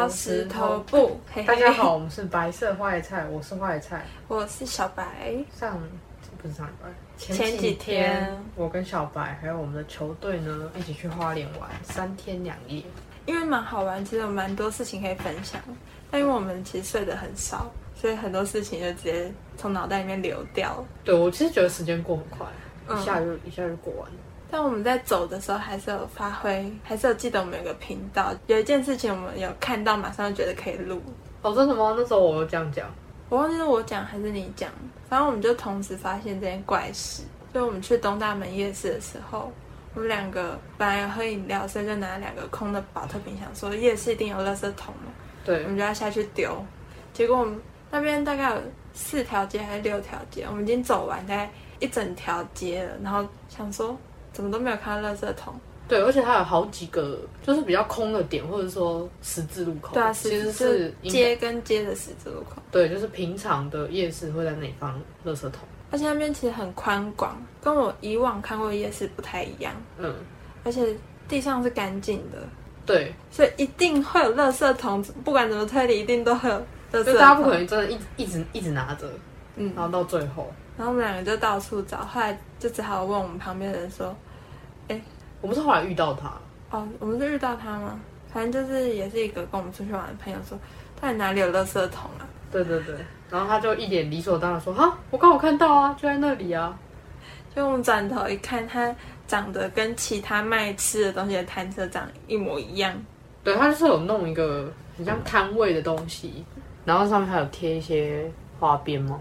到石头布。大家好，我们是白色花椰菜，我是花椰菜。我是小白。上不是上礼拜，前几天我跟小白还有我们的球队呢，一起去花莲玩三天两夜。因为蛮好玩，其实有蛮多事情可以分享。但因为我们其实睡得很少，所以很多事情就直接从脑袋里面流掉了。对我其实觉得时间过很快，嗯一下就、一下就过完了。但我们在走的时候还是有发挥，还是有记得我们有个频道，有一件事情我们有看到，马上就觉得可以录。哦，真的吗？那时候我有这样讲。我忘记是我讲还是你讲，反正我们就同时发现这件怪事。就我们去东大门夜市的时候，我们两个本来有喝饮料，所以就拿两个空的保特瓶，想说夜市一定有垃圾桶嘛，对我，们就要下去丢。结果我们那边大概有四条街还是六条街，我们已经走完大概一整条街了，然后想说怎么都没有看到垃圾桶。对，而且它有好几个就是比较空的点，或者说十字路口。对啊，其实是街跟街的十字路口，对，就是平常的夜市会在那里放垃圾桶。而且那边其实很宽广，跟我以往看过的夜市不太一样，嗯，而且地上是干净的。对，所以一定会有垃圾桶，不管怎么推理，一定都会有垃圾桶。就大家不可能真的一直一直一直拿着，嗯，然后到最后，然后我们两个就到处找，后来就只好问我们旁边的人说我们是后来遇到他，：“哦，我们是遇到他吗？反正就是也是一个跟我们出去玩的朋友说，到底哪里有垃圾桶啊？对对对，然后他就一脸理所当然说：“哈，我刚好看到啊，就在那里啊。就我们转头一看，他长得跟其他卖吃的东西的摊车长一模一样。”对，他就是有弄一个很像摊位的东西，然后上面还有贴一些花边吗，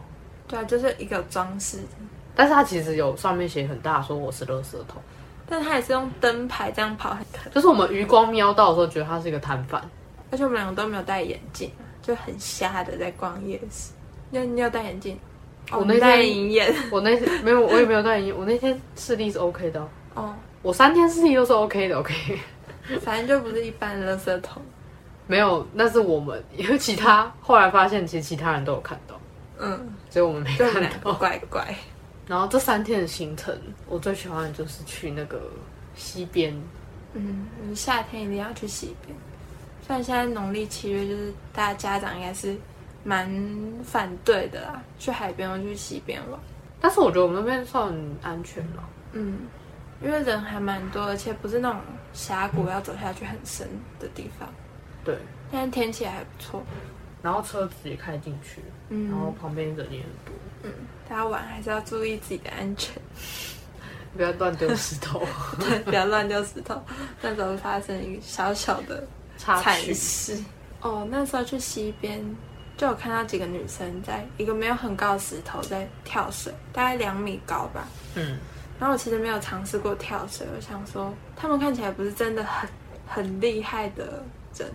对啊，就是一个装饰，但是他其实有上面写很大说我是垃圾桶，但他也是用灯牌这样跑很开，就是我们余光瞄到的时候，觉得他是一个摊贩。而且我们两个都没有戴眼镜，就很瞎的在逛夜市。你有你要戴眼镜？哦我那天 我那天没有，我也没有戴眼镜，我那天视力是 OK 的哦，哦，我三天视力都是 OK 的，OK。反正就不是一般的垃圾桶。没有，那是我们，因为其他后来发现，其实其他人都有看到，嗯，所以我们没看到。怪怪。然后这三天的行程，我最喜欢的就是去那个西边，嗯，你夏天一定要去西边。虽然现在农历七月，就是大家家长应该是蛮反对的啦，去海边或去西边玩。但是我觉得我们那边算安全了。嗯，因为人还蛮多，而且不是那种峡谷要走下去很深的地方。对，但是天气还不错。然后车子也开进去，嗯然后旁边人也很多，嗯，大家玩还是要注意自己的安全，不要乱丢石头。对，不要乱丢石头，那时候会发生一个小小的插惨曲事。哦，那时候去西边就有看到几个女生在一个没有很高的石头在跳水，大概两米高吧。嗯，然后我其实没有尝试过跳水，我想说他们看起来不是真的很很厉害的人，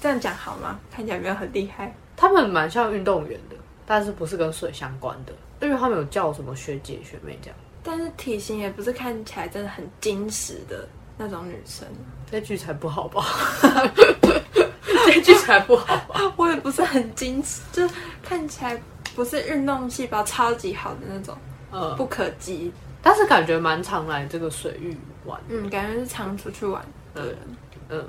这样讲好吗？看起来没有很厉害。他们蛮像运动员的，但是不是跟水相关的，因为他们有叫什么学姐学妹这样。但是体型也不是看起来真的很矜持的那种女生，这句才不好吧？这句才不好吧？我也不是很矜持，就看起来不是运动细胞超级好的那种，嗯，不可及。但是感觉蛮常来这个水域玩。嗯，感觉是常出去玩的人。嗯，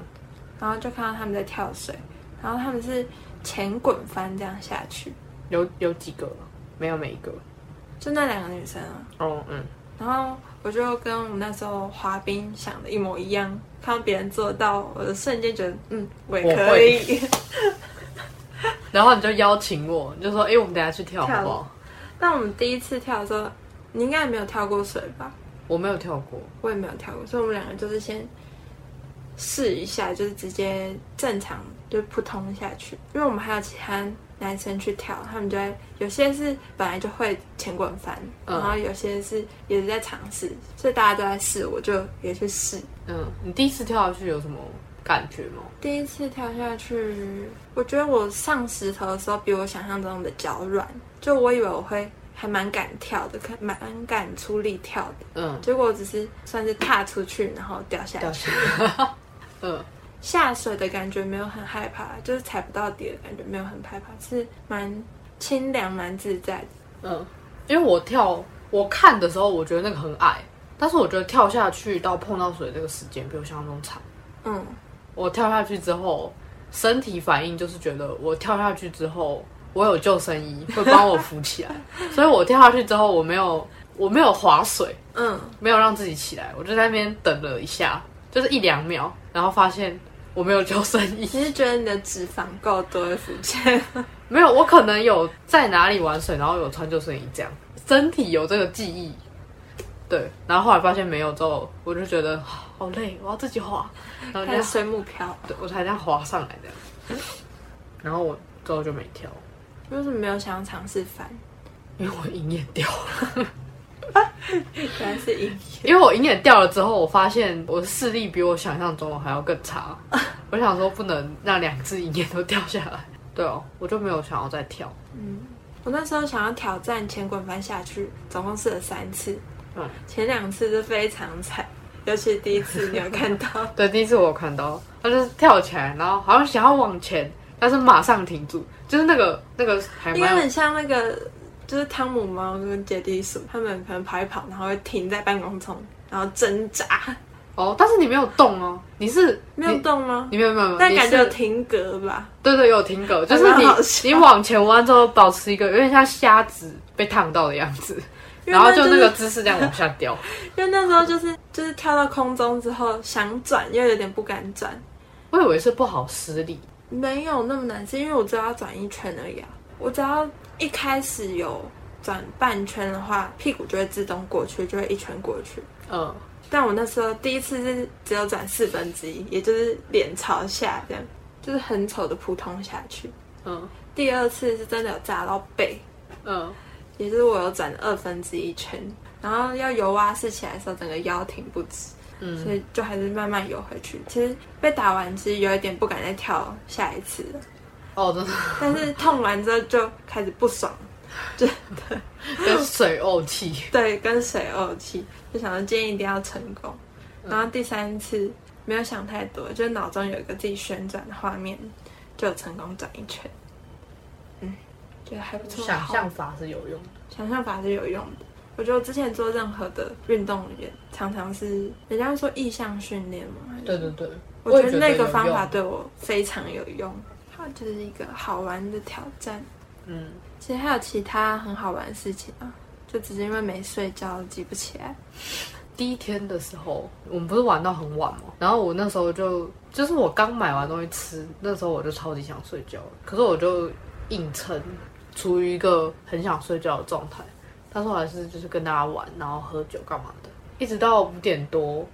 然后就看到他们在跳水，然后他们是前滚翻这样下去，有有几个？没有每一个。就那两个女生啊。哦，嗯，然后我就跟我们那时候滑冰想的一模一样，看到别人做到，我的瞬间觉得，嗯，我也可以。然后你就邀请我，你就说，哎、我们等下去跳好不好？但我们第一次跳的时候，你应该也没有跳过水吧？我没有跳过。我也没有跳过，所以我们两个就是先试一下，就是直接正常就扑通下去。因为我们还有其他男生去跳，他们就在有些是本来就会前滚翻，嗯然后有些是也是在尝试，所以大家都在试，我就也去试。嗯，你第一次跳下去有什么感觉吗？第一次跳下去，我觉得我上石头的时候比我想象中的脚软，就我以为我会还蛮敢跳的，可蛮敢出力跳的，嗯，结果我只是算是踏出去，然后掉下掉去。嗯，下水的感觉没有很害怕，就是踩不到底的感觉没有很害怕，是蛮清凉、蛮自在的。嗯，因为我跳，我看的时候我觉得那个很矮，但是我觉得跳下去到碰到水这个时间比我想象中长。嗯，我跳下去之后，身体反应就是觉得我跳下去之后，我有救生衣会帮我扶起来，所以我跳下去之后我没有我没有划水，嗯，没有让自己起来，我就在那边等了一下，就是一两秒，然后发现我没有救生衣，你是觉得你的脂肪够多会浮起来？没有，我可能有在哪里玩水，然后有穿救生衣这样，身体有这个记忆。对，然后后来发现没有之后，我就觉得好累，我要自己滑，然后就水母漂，对我才这样滑上来这样，然后我之后就没跳，为什么没有想要尝试翻？因为我银眼掉了，原来是银因为我银眼掉了之后，我发现我的视力比我想象中的还要更差，我想说不能让两只银眼都掉下来，对哦，我就没有想要再跳，嗯。我那时候想要挑战前滚翻下去，总共试了三次，嗯，前两次是非常惨，尤其是第一次你有看到，对，第一次我有看到，他就是跳起来，然后好像想要往前，但是马上停住，就是那个那个还蛮有应该很像那个，就是汤姆猫跟杰迪鼠，他们可能跑一跑，然后会停在半空中，然后挣扎，哦，但是你没有动哦，你是没有你动吗？你没有没有，没有但感觉有停格吧？对对有停格，就是你你往前弯之后，保持一个有点像虾子被烫到的样子，然后就那那个姿势这样往下掉。因为那时候就是就是跳到空中之后想转，又有点不敢转，我以为是不好施力，没有那么难，是因为我只要转一圈而已啊。我只要一开始有转半圈的话，屁股就会自动过去，就会一圈过去。嗯，但我那时候第一次是只有转四分之一，也就是脸朝下这样，就是很丑的扑通下去。嗯第二次是真的有炸到背，嗯，也就是我有转二分之一圈，然后要游蛙式起来的时候，整个腰挺不直，嗯所以就还是慢慢游回去。其实被打完，其实有一点不敢再跳下一次了，哦，真的但是痛完之后就开始不爽，就跟水怄气。对，跟水怄气，就想说今天一定要成功。然后第三次没有想太多，就是脑中有一个自己旋转的画面，就成功转一圈。嗯，觉得还不错。想象法是有用的。想象法是有用的。我觉得我之前做任何的运动员，常常是人家说意向训练嘛，对对对，我觉得那个方法对我非常有用，它就是一个好玩的挑战。嗯，其实还有其他很好玩的事情啊，就只是因为没睡觉记不起来。第一天的时候，我们不是玩到很晚嘛，然后我那时候就就是我刚买完东西吃，那时候我就超级想睡觉，可是我就硬撑，处于一个很想睡觉的状态。但是我还是就是跟大家玩，然后喝酒干嘛的，一直到五点多，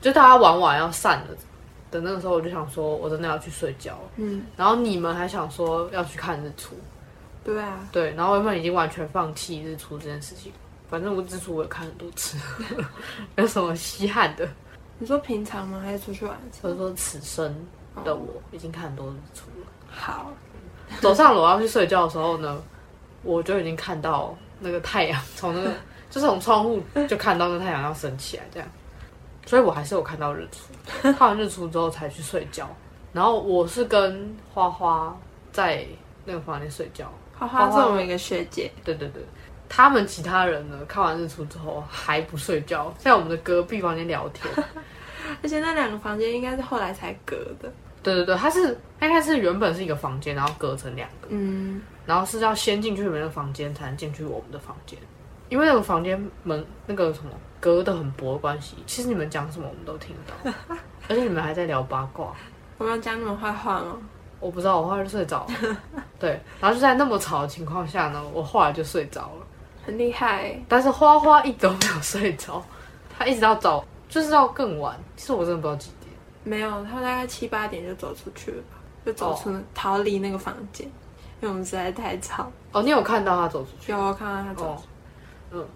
就大家玩完要散了的那个时候，我就想说我真的要去睡觉了。嗯，然后你们还想说要去看日出，对啊，对，然后原本已经完全放弃日出这件事情。反正我日出我也看很多次，没 有什么稀罕的。你说平常吗？还是出去玩的时候？所以说此生的我已经看很多日出了。好，走上楼要去睡觉的时候呢，我就已经看到那个太阳从那个就是从窗户就看到那太阳要升起来这样，所以我还是有看到日出。看完日出之后才去睡觉，然后我是跟花花在那个房间睡觉。花花是我们一个学姐，对对对，他们其他人呢看完日出之后还不睡觉，在我们的隔壁房间聊天。而且那两个房间应该是后来才隔的。对对对，它是它应该是原本是一个房间，然后隔成两个，嗯，然后是要先进去你们的房间才能进去我们的房间，因为那个房间门那个什么隔的很薄的关系，其实你们讲什么我们都听得到，而且你们还在聊八卦，我们要讲你们坏话吗？我不知道，我后来就睡着了。对，然后就在那么吵的情况下呢，我后来就睡着了，很厉害，但是花花一直都没有睡着，他一直到早就是到更晚，其实我真的不知道几点。没有，他大概七八点就走出去了吧，就走出、逃离那个房间，因为我们实在太吵。哦，你有看到他走出去？有我看到他走哦出去，，嗯，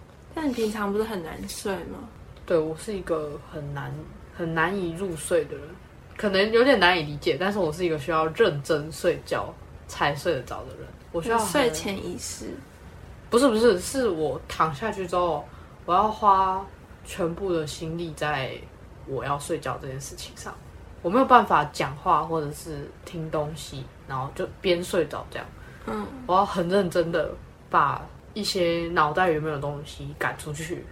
但你平常不是很难睡吗？对我是一个很难很难以入睡的人，可能有点难以理解，但是我是一个需要认真睡觉才睡得着的人。我需要睡前仪式，不是不是，是我躺下去之后，我要花全部的心力在我要睡觉这件事情上。我没有办法讲话或者是听东西，然后就边睡着这样。嗯，我要很认真的把一些脑袋里面的东西赶出去。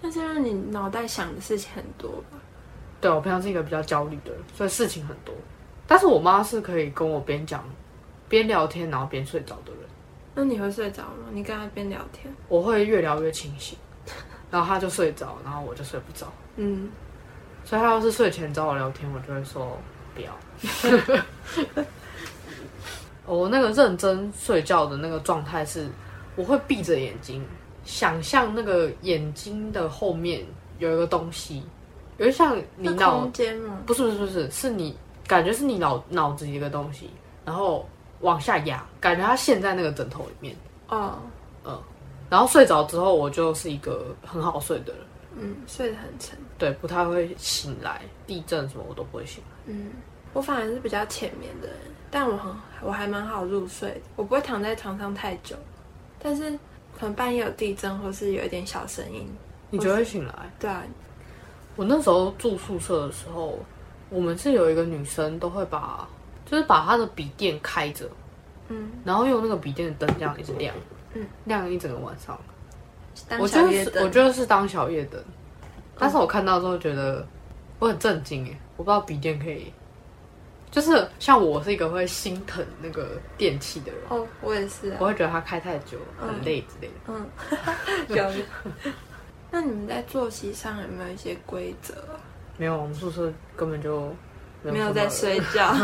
但是因为你脑袋想的事情很多吧？对我平常是一个比较焦虑的人，所以事情很多。但是我妈是可以跟我边讲边聊天，然后边睡着的人。那你会睡着吗？你跟她边聊天？我会越聊越清醒，然后她就睡着，然后我就睡不着。嗯，所以他要是睡前找我聊天，我就会说不要。我那个认真睡觉的那个状态是，我会闭着眼睛，想象那个眼睛的后面有一个东西，有点像你脑空间吗？不是不是不是，是你感觉是你脑脑子一个东西，然后往下压，感觉它陷在那个枕头里面，哦，然后睡着之后，我就是一个很好睡的人，嗯，睡得很沉。对，不太会醒来，地震什么我都不会醒来。嗯，我反而是比较浅眠的人，但我很我还蛮好入睡的，我不会躺在床上太久，但是可能半夜有地震或是有一点小声音，你就会醒来。对啊，我那时候住宿舍的时候，我们是有一个女生都会把，就是把她的笔电开着，嗯，然后用那个笔电的灯这样一直亮，嗯，亮一整个晚上。我觉得是，我觉得是当小夜灯。但是我看到之后觉得我很震惊哎，我不知道笔电可以，就是像我是一个会心疼那个电器的人，哦，我也是啊我，会觉得它开太久很累之类的。嗯，有。那你们在作息上有没有一些规则啊？没有，我们宿舍根本就没有在睡觉，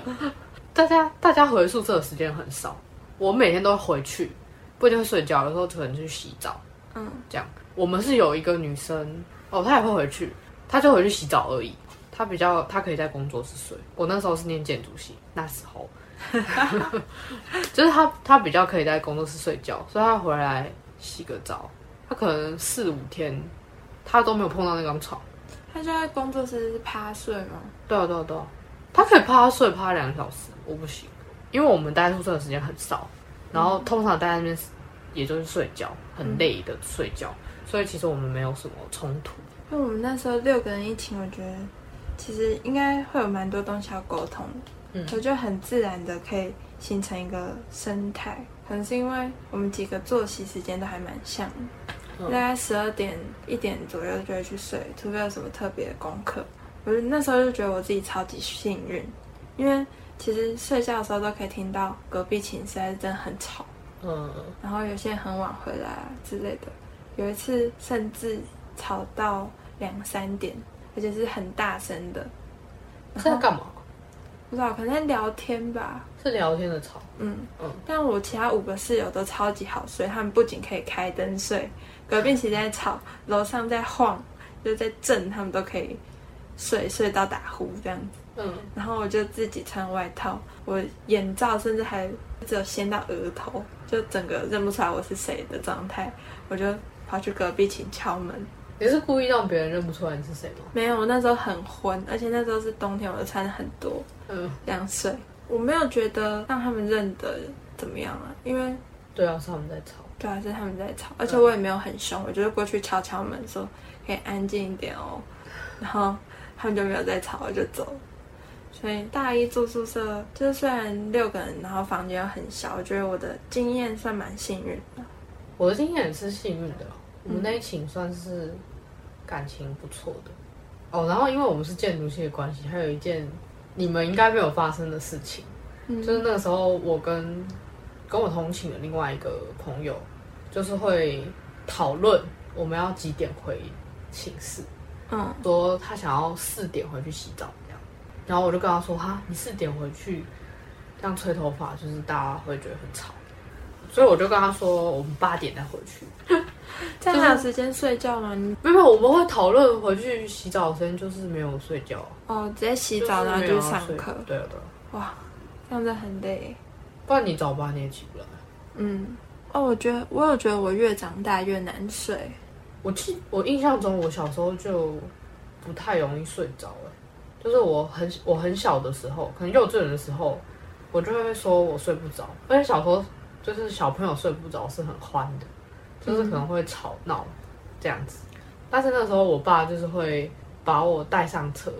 大家大家回宿舍的时间很少，我每天都会回去，不一定会睡觉，有时候可能去洗澡，嗯，这样。我们是有一个女生，哦，她也会回去，她就回去洗澡而已。她比较，他可以在工作室睡。我那时候是念建筑系，那时候，就是他他比较可以在工作室睡觉，所以他回来洗个澡，他可能四五天，他都没有碰到那张床。他就在工作室趴睡吗？对啊，对啊，对啊，他可以趴睡趴两个小时，我不行，因为我们待在宿舍的时间很少，然后通常待在那边也就是睡觉，很累的睡觉，所以其实我们没有什么冲突。因为我们那时候六个人一寝，我觉得其实应该会有蛮多东西要沟通的，嗯我觉得很自然的可以形成一个生态。可能是因为我们几个作息时间都还蛮像的，嗯大概十二点一点左右就会去睡，除非有什么特别的功课。我就那时候就觉得我自己超级幸运，因为其实睡觉的时候都可以听到隔壁寝室还是真的很吵。嗯，然后有些人很晚回来啊之类的。有一次甚至吵到两三点，而且是很大声的。是在干嘛？不知道，可能在聊天吧。是聊天的吵。嗯嗯但我其他五个室友都超级好睡，他们不仅可以开灯睡，隔壁其实在吵，楼上在晃，就在震，他们都可以睡睡到打呼这样子。嗯，然后我就自己穿外套，我眼罩甚至还只有掀到额头，就整个认不出来我是谁的状态，我就跑去隔壁请敲门。你是故意让别人认不出来你是谁吗？没有，我那时候很昏，而且那时候是冬天，我就穿的很多嗯，两岁。我没有觉得让他们认得怎么样啊，因为对啊，是他们在吵。对啊，是他们在吵，而且我也没有很凶，我就是过去敲敲门说可以安静一点哦，然后他们就没有再吵，我就走了。所以大一住宿舍，就是虽然六个人，然后房间又很小，我觉得我的经验算蛮幸运的。我的经验也是幸运的，我们那一寝算是感情不错的。哦，然后因为我们是建筑系的关系，还有一件你们应该没有发生的事情，嗯。就是那个时候我跟跟我同寝的另外一个朋友，就是会讨论我们要几点回寝室，嗯，说他想要四点回去洗澡这样，然后我就跟他说哈，你四点回去这样吹头发，就是大家会觉得很吵，所以我就跟他说我们八点再回去。这样还有时间睡觉吗？你没有，我们会讨论回去洗澡的时间，就是没有睡觉，哦，直接洗澡然后就上课，对啊对啊，哇，这样子很累。不然你早八你也起不来。嗯，哦，我觉得我有觉得我越长大越难睡。我记我印象中，我小时候就不太容易睡着了，就是我很我很小的时候，可能幼稚园的时候，我就会说我睡不着，而且小时候就是小朋友睡不着是很欢的，就是可能会吵闹这样子。但是那时候我爸就是会把我带上车，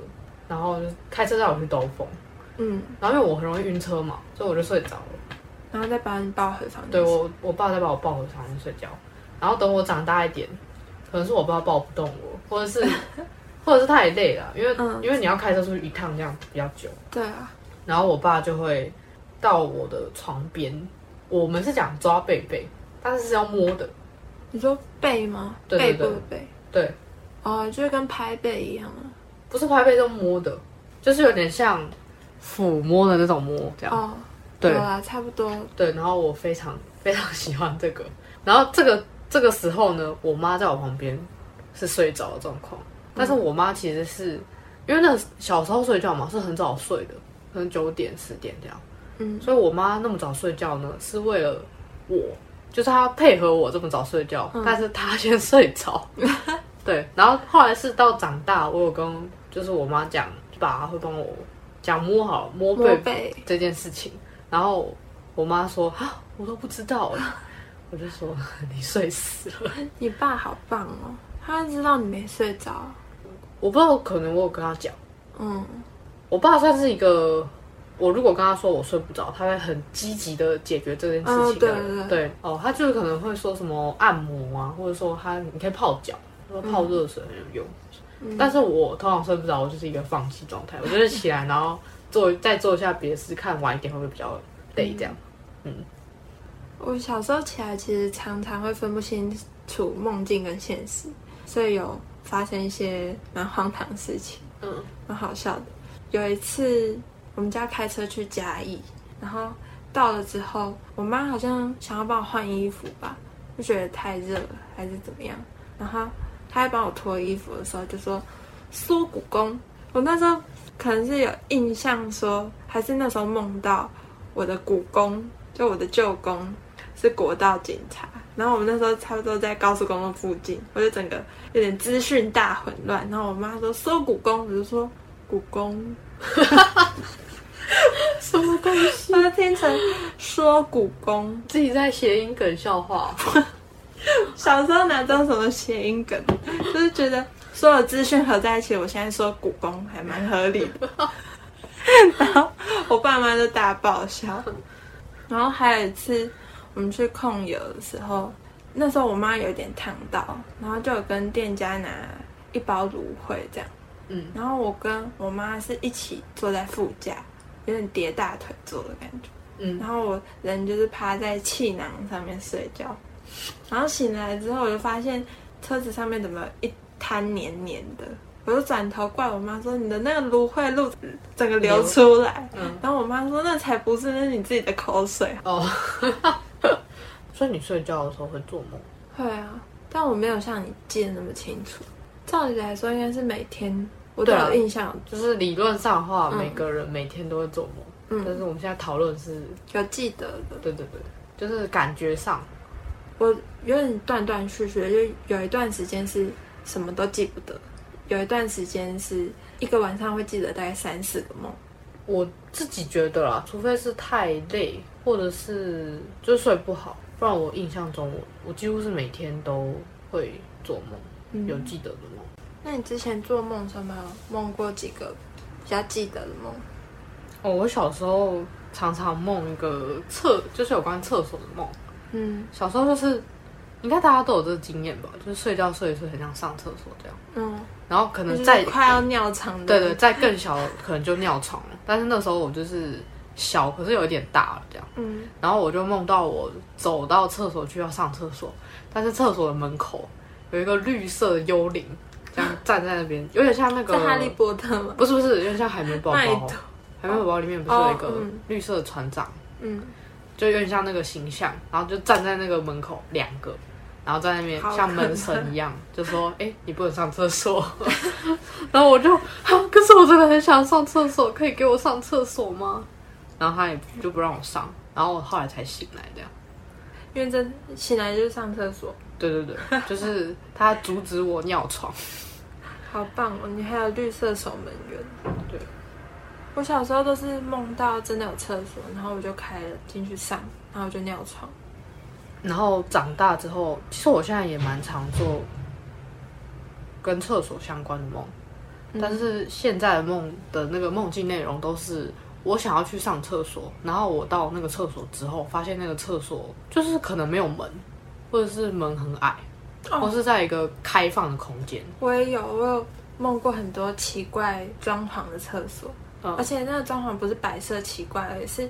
然后就开车带我去兜风，嗯，然后因为我很容易晕车嘛，所以我就睡着了。然后再把你抱回房间。对我，我爸再把我抱回床上睡觉，然后等我长大一点，可能是我爸抱不动我，或者是，或或者是他也累了，因为、嗯因为你要开车出去一趟这样比较久，对啊，然后我爸就会到我的床边，我们是讲抓背背，但是是要摸的，你说背吗？对对背部的背。对，哦，就是跟拍背一样啊。不是拍背就摸的，就是有点像抚摸的那种摸这样。哦，对有啦，差不多。对，然后我非常非常喜欢这个。然后这个这个时候呢，我妈在我旁边是睡着的状况，但是我妈其实是因为那小时候睡觉嘛，是很早睡的，可能九点十点这样。嗯，所以我妈那么早睡觉呢，是为了我，就是她配合我这么早睡觉，嗯但是她先睡着。对，然后后来是到长大，我有跟就是我妈讲，就爸会帮我讲摸好摸背背。这件事情，然后我妈说啊，我都不知道哎，我就说 你睡死了，你爸好棒哦，他知道你没睡着。我不知道，可能我有跟他讲，嗯，我爸算是一个。我如果跟他说我睡不着，他会很积极的解决这件事情的人。哦对对哦，他就是可能会说什么按摩啊，或者说他你可以泡脚，说泡热水很有用。嗯但是我通常睡不着，我就是一个放弃状态，我就是起来然后做再做一下别的事，看晚一点会不会比较累这样。我小时候起来其实常常会分不清楚梦境跟现实，所以有发生一些蛮荒唐的事情，嗯蛮好笑的。有一次我们家开车去嘉义，然后到了之后，我妈好像想要帮我换衣服吧，就觉得太热了还是怎么样，然后她在帮我脱衣服的时候就说缩骨功。我那时候可能是有印象说，还是那时候梦到我的古公，就我的舅公是国道警察，然后我们那时候差不多在高速公路附近，我就整个有点资讯大混乱。然后我妈说搜古公，我就说古公，什么东西？把它听成说古宫。自己在谐音梗笑话。小时候哪知道什么谐音梗，就是觉得所有资讯合在一起，我现在说古宫还蛮合理的。然后我爸妈就大爆笑。然后还有一次我们去控油的时候，那时候我妈有点烫到，然后就有跟店家拿一包芦荟这样。嗯，然后我跟我妈是一起坐在副驾，有点叠大腿坐的感觉。嗯然后我人就是趴在气囊上面睡觉，然后醒来之后我就发现车子上面怎么一滩黏黏的，我就转头怪我妈说你的那个芦荟露整个流出来，嗯然后我妈说那才不是，那是你自己的口水。哦，所以你睡觉的时候会做梦？会啊，但我没有像你记得那么清楚。照理来说应该是每天我都有印象，就是理论上的话，嗯。每个人每天都会做梦，嗯。但是我们现在讨论是，有记得的。对对对，就是感觉上，我有点断断续续，就有一段时间是什么都记不得，有一段时间是一个晚上会记得大概三四个梦。我自己觉得啦，除非是太累，或者是就是睡不好，不然我印象中我我几乎是每天都会做梦，嗯。有记得的梦。那你之前做梦的时候有没有梦过几个比较记得的梦？哦，我小时候常常梦一个厕，就是有关厕所的梦。嗯小时候就是，应该大家都有这个经验吧，就是睡觉睡一睡很想上厕所这样，嗯，然后可能在快要尿床的，对对，在更小可能就尿床了，但是那时候我就是小，可是有一点大了这样，嗯然后我就梦到我走到厕所去要上厕所，但是厕所的门口有一个绿色的幽灵，这样站在那边，有点像那个哈利波特吗？不是不是，有点像海绵宝宝，海绵宝宝里面不是有一个绿色的船长，嗯，就有点像那个形象，然后就站在那个门口两个。然后在那边像门神一样，就说：“哎、你不能上厕所。”然后我就，啊可是我真的很想上厕所，可以给我上厕所吗？然后他也就不让我上，然后我后来才醒来这样。因为真醒来就是上厕所，对对对，就是他阻止我尿床。好棒哦！你还有绿色守门员。对，我小时候都是梦到真的有厕所，然后我就开了进去上，然后我就尿床。然后长大之后，其实我现在也蛮常做跟厕所相关的梦，但是现在的梦的那个梦境内容都是我想要去上厕所，然后我到那个厕所之后，发现那个厕所就是可能没有门，或者是门很矮，哦。或是在一个开放的空间。我也有，我有梦过很多奇怪装潢的厕所，嗯。而且那个装潢不是摆设奇怪而，是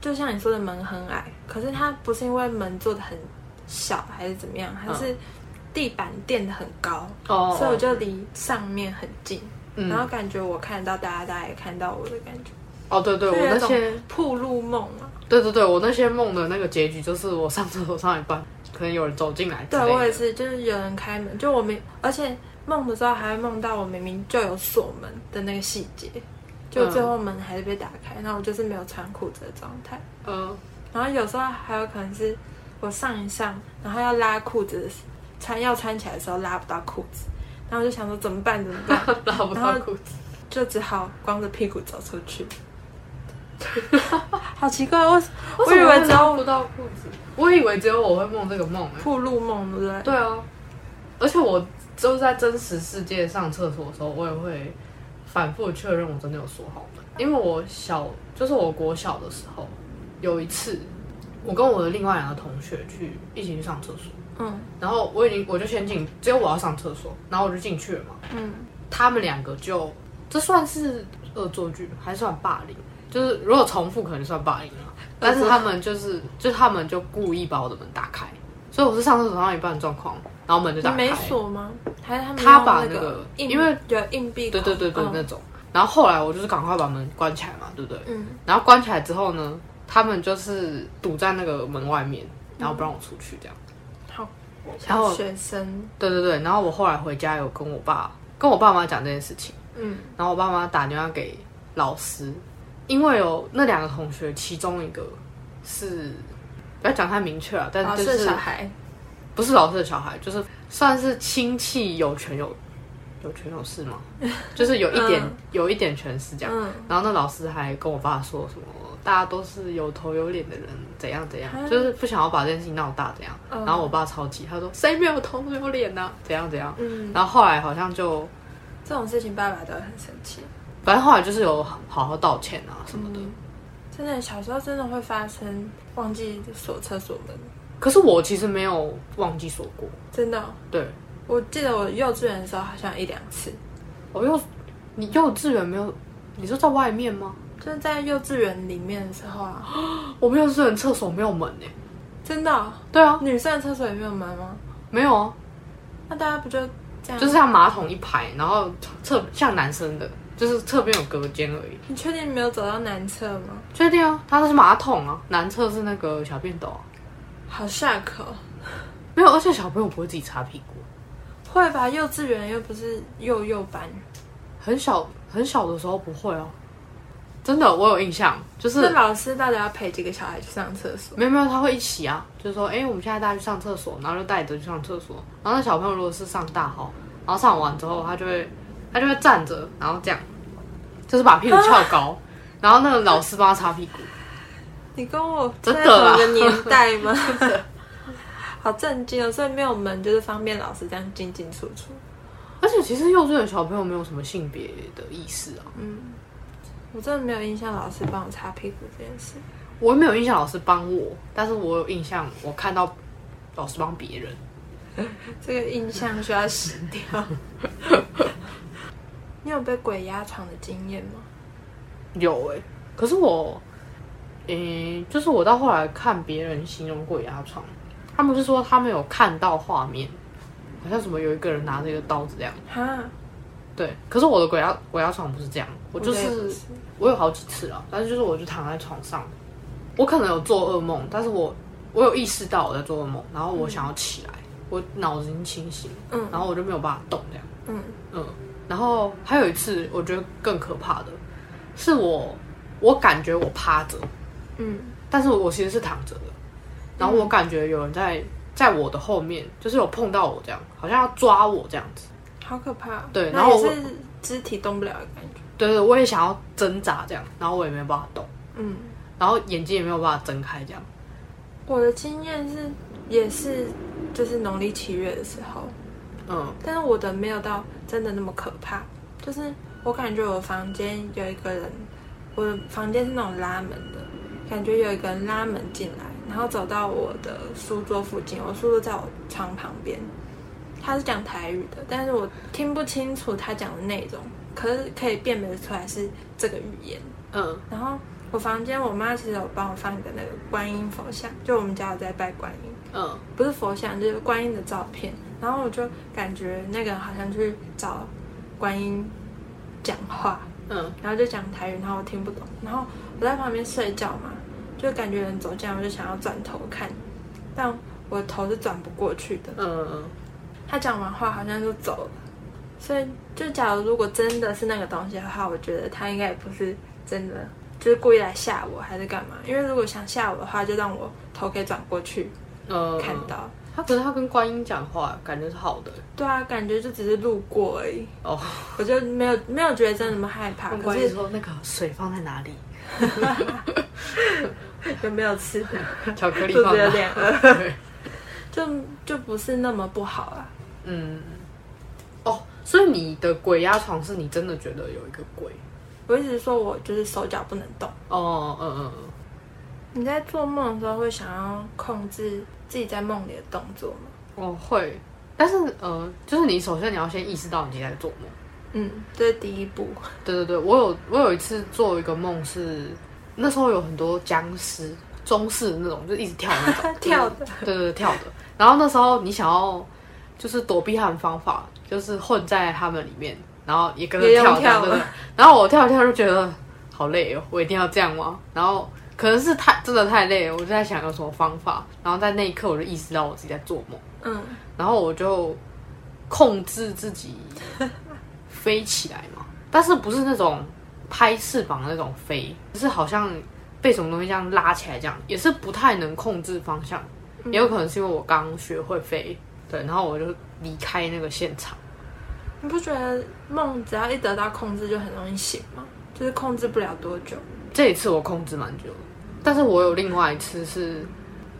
就像你说的门很矮，可是它不是因为门做的很小还是怎么样，它是地板垫的很高，哦所以我就离上面很近，嗯。然后感觉我看到大家，大家也看到我的感觉，哦，对对，我那些，铺路梦啊。对对对，我那些梦的那个结局就是我上厕所上一半，可能有人走进来之对。我也是，就是有人开门，就我明，而且梦的时候还会梦到我明明就有锁门的那个细节，就最后门还是被打开，然后我就是没有穿裤子的状态。嗯，然后有时候还有可能是我上一上，然后要拉裤子的时，穿要穿起来的时候拉不到裤子，然后我就想说怎么办怎么办，拉不到裤子。就只好光着屁股走出去。好奇怪，我为我以为只有拉不到裤子，我以为只有我会梦这个梦哎。铺路梦，对不对？对啊，而且我就是在真实世界上厕所的时候，我也会反复确认我真的有锁好门。因为我小，就是我国小的时候，有一次，我跟我的另外两个同学去一起去上厕所，嗯然后我已经我就先进，只有我要上厕所，然后我就进去了嘛。嗯，他们两个就这算是恶作剧，还算霸凌？就是如果重复，可能算霸凌了。但是他们就是，就他们就故意把我的门打开，所以我是上厕所上到一半的状况，然后门就打开。你没锁吗？还是他们他把那个硬，因为有硬币孔，对对对对、嗯那种。然后后来我就是赶快把门关起来嘛，对不对？嗯，然后关起来之后呢，他们就是堵在那个门外面，然后不让我出去这样。好，然后小学生，对对对，然后我后来回家有跟我爸跟我爸妈讲这件事情。嗯然后我爸妈打电话给老师，因为有那两个同学，其中一个是不要讲太明确了，但老师的就是小孩，不是老师的小孩，就是算是亲戚有权有有权有势嘛，就是有一点、嗯有一点权势这样。嗯，然后那老师还跟我爸说什么，大家都是有头有脸的人，怎样怎样，嗯就是不想要把这件事情闹大，怎样。嗯然后我爸超级，他说谁没有头没有脸呢、怎样怎样。嗯，然后后来好像就，这种事情爸爸都会很生气。反正后来就是有好好好道歉啊什么的。嗯。真的，小时候真的会发生忘记锁厕所门，可是我其实没有忘记锁过，真的哦、对，我记得我幼稚园的时候好像一两次，我幼你幼稚园没有，你说在外面吗？就是在幼稚园里面的时候啊，我们幼稚园厕所没有门诶。真的哦、对啊，女生的厕所也没有门吗？没有啊，那大家不就这样？就是像马桶一排，然后厕像男生的，就是侧边有隔间而已。你确定没有走到男厕吗？确定啊，它是马桶啊，男厕是那个小便斗啊。好下口，没有，而且小朋友不会自己擦屁股，会吧？幼稚园又不是幼幼班，很小很小的时候不会哦。真的，我有印象，就是那老师到底要陪几个小孩去上厕所？没有没有，他会一起啊，就是说，哎、我们现在大家去上厕所，然后就带着去上厕所。然后那小朋友如果是上大号，然后上完之后，他就会他就会站着，然后这样，就是把屁股翘高，然后那个老师帮他擦屁股。你跟我真的同一个年 代吗？好震惊哦！所以没有门就是方便老师这样进进出出。而且其实幼稚园小朋友没有什么性别的意识啊，嗯我真的没有印象老师帮我擦屁股这件事。我也没有印象老师帮我，但是我有印象我看到老师帮别人。这个印象需要洗掉。你有被鬼压床的经验吗？有哎、可是我，诶、就是我到后来看别人形容鬼压床，他们是说他们有看到画面，好像什么有一个人拿着一个刀子这样。哈，对，可是我的鬼压鬼压床不是这样，我就是我有好几次啊，但是就是我就躺在床上，我可能有做噩梦，但是我我有意识到我在做噩梦，然后我想要起来，我脑子已经清醒，嗯然后我就没有办法动这样。嗯嗯，然后还有一次，我觉得更可怕的是我，我感觉我趴着，嗯但是我其实是躺着的，然后我感觉有人在在我的后面，就是有碰到我这样，好像要抓我这样子。好可怕。对然后我是肢体动不了的感觉。对对，我也想要挣扎这样，然后我也没有办法动，嗯，然后眼睛也没有办法睁开这样。我的经验是也是就是农历七月的时候，嗯。但是我的没有到真的那么可怕，就是我感觉我房间有一个人，我的房间是那种拉门的，感觉有一个人拉门进来，然后走到我的书桌附近，我书桌在我床旁边，他是讲台语的，但是我听不清楚他讲的内容，可是可以辨别出来是这个语言。嗯。然后我房间，我妈其实有帮我放一个那个观音佛像，就我们家有在拜观音，嗯。不是佛像，就是观音的照片。然后我就感觉那个人好像去找观音讲话，嗯然后就讲台语，然后我听不懂。然后我在旁边睡觉嘛，就感觉人走进来，我就想要转头看，但我的头是转不过去的。嗯嗯，他讲完话好像就走了，所以就假如如果真的是那个东西的话，我觉得他应该也不是真的，就是故意来吓我还是干嘛？因为如果想吓我的话，就让我头可以转过去呃，看到。他可是他跟观音讲话，感觉是好的对啊，感觉就只是路过而已，哦。我就没有没有觉得真的那么害怕。可音是说那个水放在哪里？有没有吃？巧克力肚子有放哪？点饿，就就不是那么不好啊。嗯，哦，所以你的鬼压床是你真的觉得有一个鬼？我一直说我就是手脚不能动。哦，嗯嗯嗯，你在做梦的时候会想要控制自己在梦里的动作吗？我会，但是呃，就是你首先你要先意识到你在做梦。嗯，这是第一步。对对对，我有我有一次做一个梦是，那时候有很多僵尸，中式的那种，就一直跳那种 跳的，对对对跳的。然后那时候你想要就是躲避他们方法，就是混在他们里面，然后也跟着跳，跳的对对。然后我跳一跳就觉得好累哦，我一定要这样吗？然后可能是太真的太累了，我就在想有什么方法。然后在那一刻我就意识到我自己在做梦。嗯，然后我就控制自己飞起来嘛，但是不是那种拍翅膀的那种飞，就是好像被什么东西这样拉起来，这样也是不太能控制方向，也有可能是因为我刚学会飞，对，然后我就离开那个现场。你不觉得梦只要一得到控制就很容易醒吗？就是控制不了多久。这一次我控制蛮久的，但是我有另外一次是，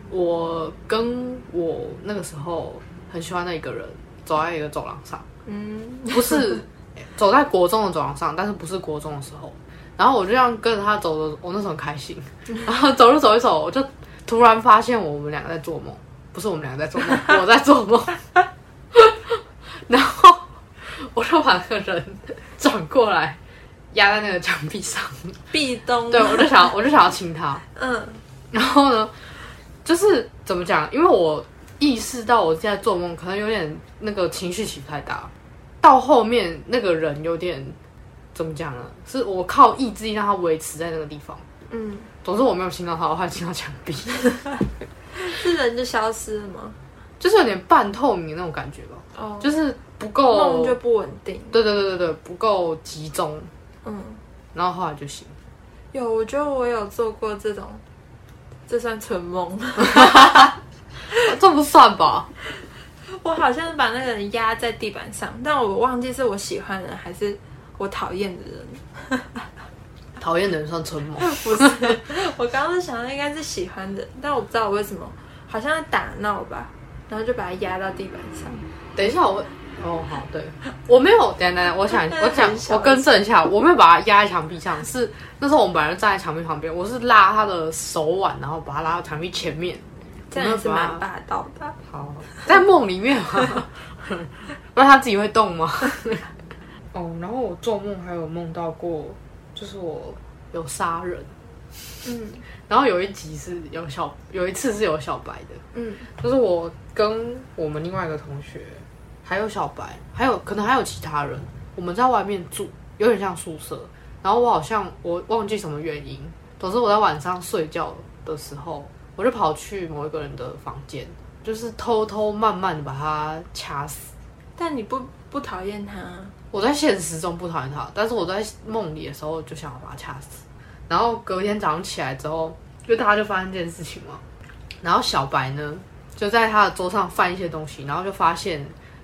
我跟我那个时候很喜欢的一个人走在一个走廊上。嗯，不是 走在国中的走廊上，但是不是国中的时候。然后我就这样跟着他走的，我那时候很开心。然后走着走一走，我就突然发现我们两个在做梦，不是我们两个在做梦，我在做梦。然后我就把那个人转过来，压在那个墙壁上。壁咚。对，我就想，我就想要亲他。嗯，然后呢，就是怎么讲？因为我意识到我现在做梦，可能有点那个情绪起伏太大。到后面那个人有点怎么讲呢？是我靠意志力让他维持在那个地方。嗯，总之我没有亲到他，我还亲到墙壁，是人就消失了吗？就是有点半透明的那种感觉吧，哦，就是不够梦就不稳定。对对对对对，不够集中，嗯，然后后来就醒。有，我觉得我有做过这种，这算纯梦。这不算吧？我好像是把那个人压在地板上，但我忘记是我喜欢的人还是我讨厌的人。讨厌的人算春梦。不是，我刚刚想的应该是喜欢的，但我不知道我为什么，好像在打闹吧，然后就把他压到地板上。等一下，我哦好，对。我没有，等等，我想我讲很，小我更正一下，我没有把它压在墙壁上，是那时候我们本来站在墙壁旁边，我是拉他的手腕，然后把他拉到墙壁前面，这样也是蛮霸道的。啊。好，在梦里面嘛，不然他自己会动吗？哦，然后我做梦还有梦到过，就是我有杀人，嗯。然后有一集是有小，有一次是有小白的，嗯。就是我跟我们另外一个同学，还有小白，还有可能还有其他人，我们在外面住，有点像宿舍。然后我好像我忘记什么原因，总之我在晚上睡觉的时候，我就跑去某一个人的房间，就是偷偷慢慢的把他掐死。但你不不讨厌他？我在现实中不讨厌他，但是我在梦里的时候就想要把他掐死。然后隔天早上起来之后，就大家就发生这件事情嘛。然后小白呢，就在他的桌上翻一些东西，然后就发现，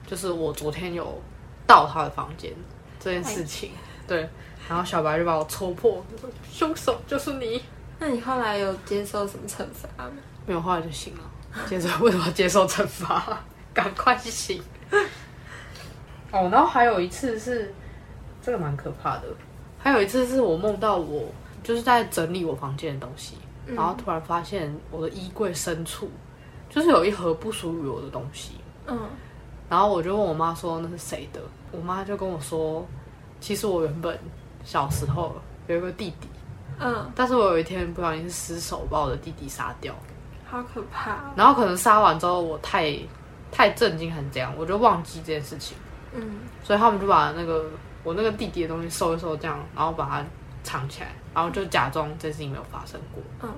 就是我昨天有到他的房间这件事情。对，然后小白就把我戳破，就说凶手就是你。那你后来有接受什么惩罚吗？没有，后来就醒了。接受为什么要接受惩罚？赶快醒！哦，然后还有一次是，这个蛮可怕的。还有一次是我梦到我就是在整理我房间的东西，然后突然发现我的衣柜深处就是有一盒不属于我的东西。嗯，然后我就问我妈说那是谁的，我妈就跟我说，其实我原本小时候有一个弟弟，嗯，但是我有一天不小心失手把我的弟弟杀掉，好可怕、哦。然后可能杀完之后我太太震惊还是这样，我就忘记这件事情，嗯，所以他们就把那个我那个弟弟的东西收一收这样，然后把它藏起来，然后就假装这件事情没有发生过。嗯，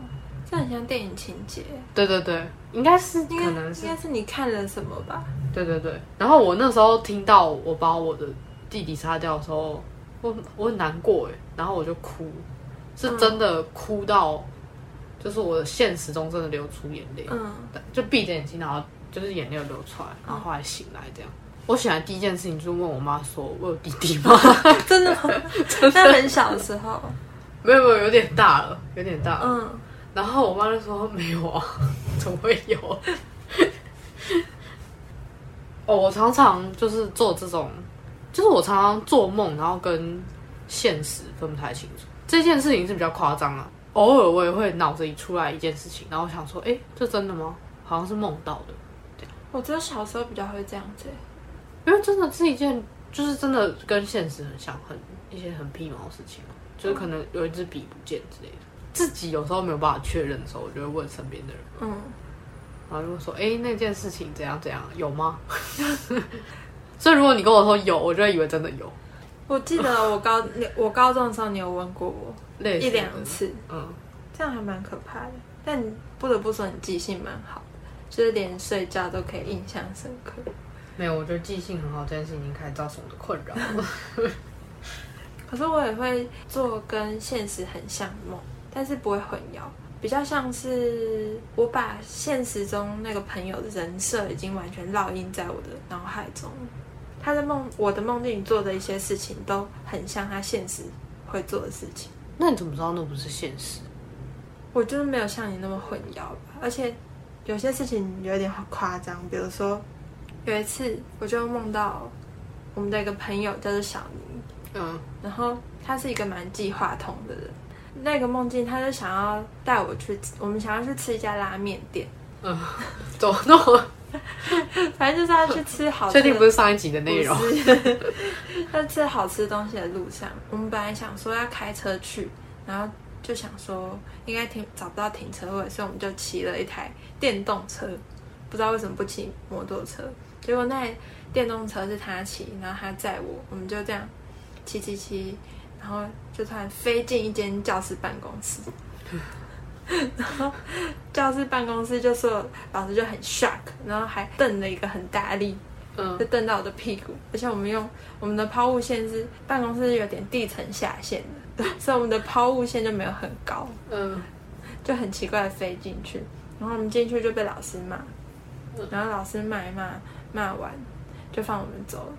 这很像电影情节，对对对，应该是应该可能是应该是你看了什么吧？对对对，然后我那时候听到我把我的弟弟杀掉的时候，我我很难过哎，然后我就哭，是真的哭到，就是我的现实中真的流出眼泪，嗯，就闭着眼睛，然后就是眼泪流出来，然后后来醒来这样。我醒来第一件事情就是问我妈说：“我有弟弟吗 真的吗？那很小的时候，？”没有没有，有点大了，有点大了。嗯，然后我妈就说：“没有啊，怎么会有？” 哦，我常常就是做这种，就是我常常做梦，然后跟现实分不太清楚。这件事情是比较夸张啊，偶尔我也会脑子里出来一件事情，然后我想说：“哎，这真的吗？好像是梦到的。”我觉得小时候比较会这样子欸。因为真的是一件，就是真的跟现实很像，很一些很屁毛的事情啊，就是可能有一支笔不见之类的。自己有时候没有办法确认的时候，我就会问身边的人，嗯，然后就会说：“哎、那件事情怎样怎样，有吗？” 所以如果你跟我说有，我就会以为真的有，我记得我高 我高中的时候，你有问过我一两，次，嗯，这样还蛮可怕的。但你不得不说，你记性蛮好的，就是连睡觉都可以印象深刻。没有，我觉得记性很好这件事情已经开始造成我的困扰了。可是我也会做跟现实很像的梦，但是不会混淆，比较像是我把现实中那个朋友的人设已经完全烙印在我的脑海中。他的梦，我的梦境里做的一些事情都很像他现实会做的事情。那你怎么知道那不是现实？我就是没有像你那么混淆吧，而且有些事情有点夸张，比如说有一次我就梦到我们的一个朋友叫做小宁，嗯，然后他是一个蛮计划通的人。那个梦境，他就想要带我去，我们想要去吃一家拉面店，怎么那么？反正就是要去吃好吃的。确定不是上一集的内容？在 吃好吃东西的路上，我们本来想说要开车去，然后就想说应该停找不到停车位，所以我们就骑了一台电动车，不知道为什么不骑摩托车。结果那台电动车是他骑，然后他载我，我们就这样骑骑骑，然后就突然飞进一间教室办公室。然后教室办公室就说老师就很 shock，然后还瞪了一个很大力，嗯。就瞪到我的屁股，而且我们用我们的抛物线是办公室有点地层下陷的，所以我们的抛物线就没有很高，嗯。就很奇怪的飞进去，然后我们进去就被老师骂，然后老师骂一骂，骂完就放我们走了，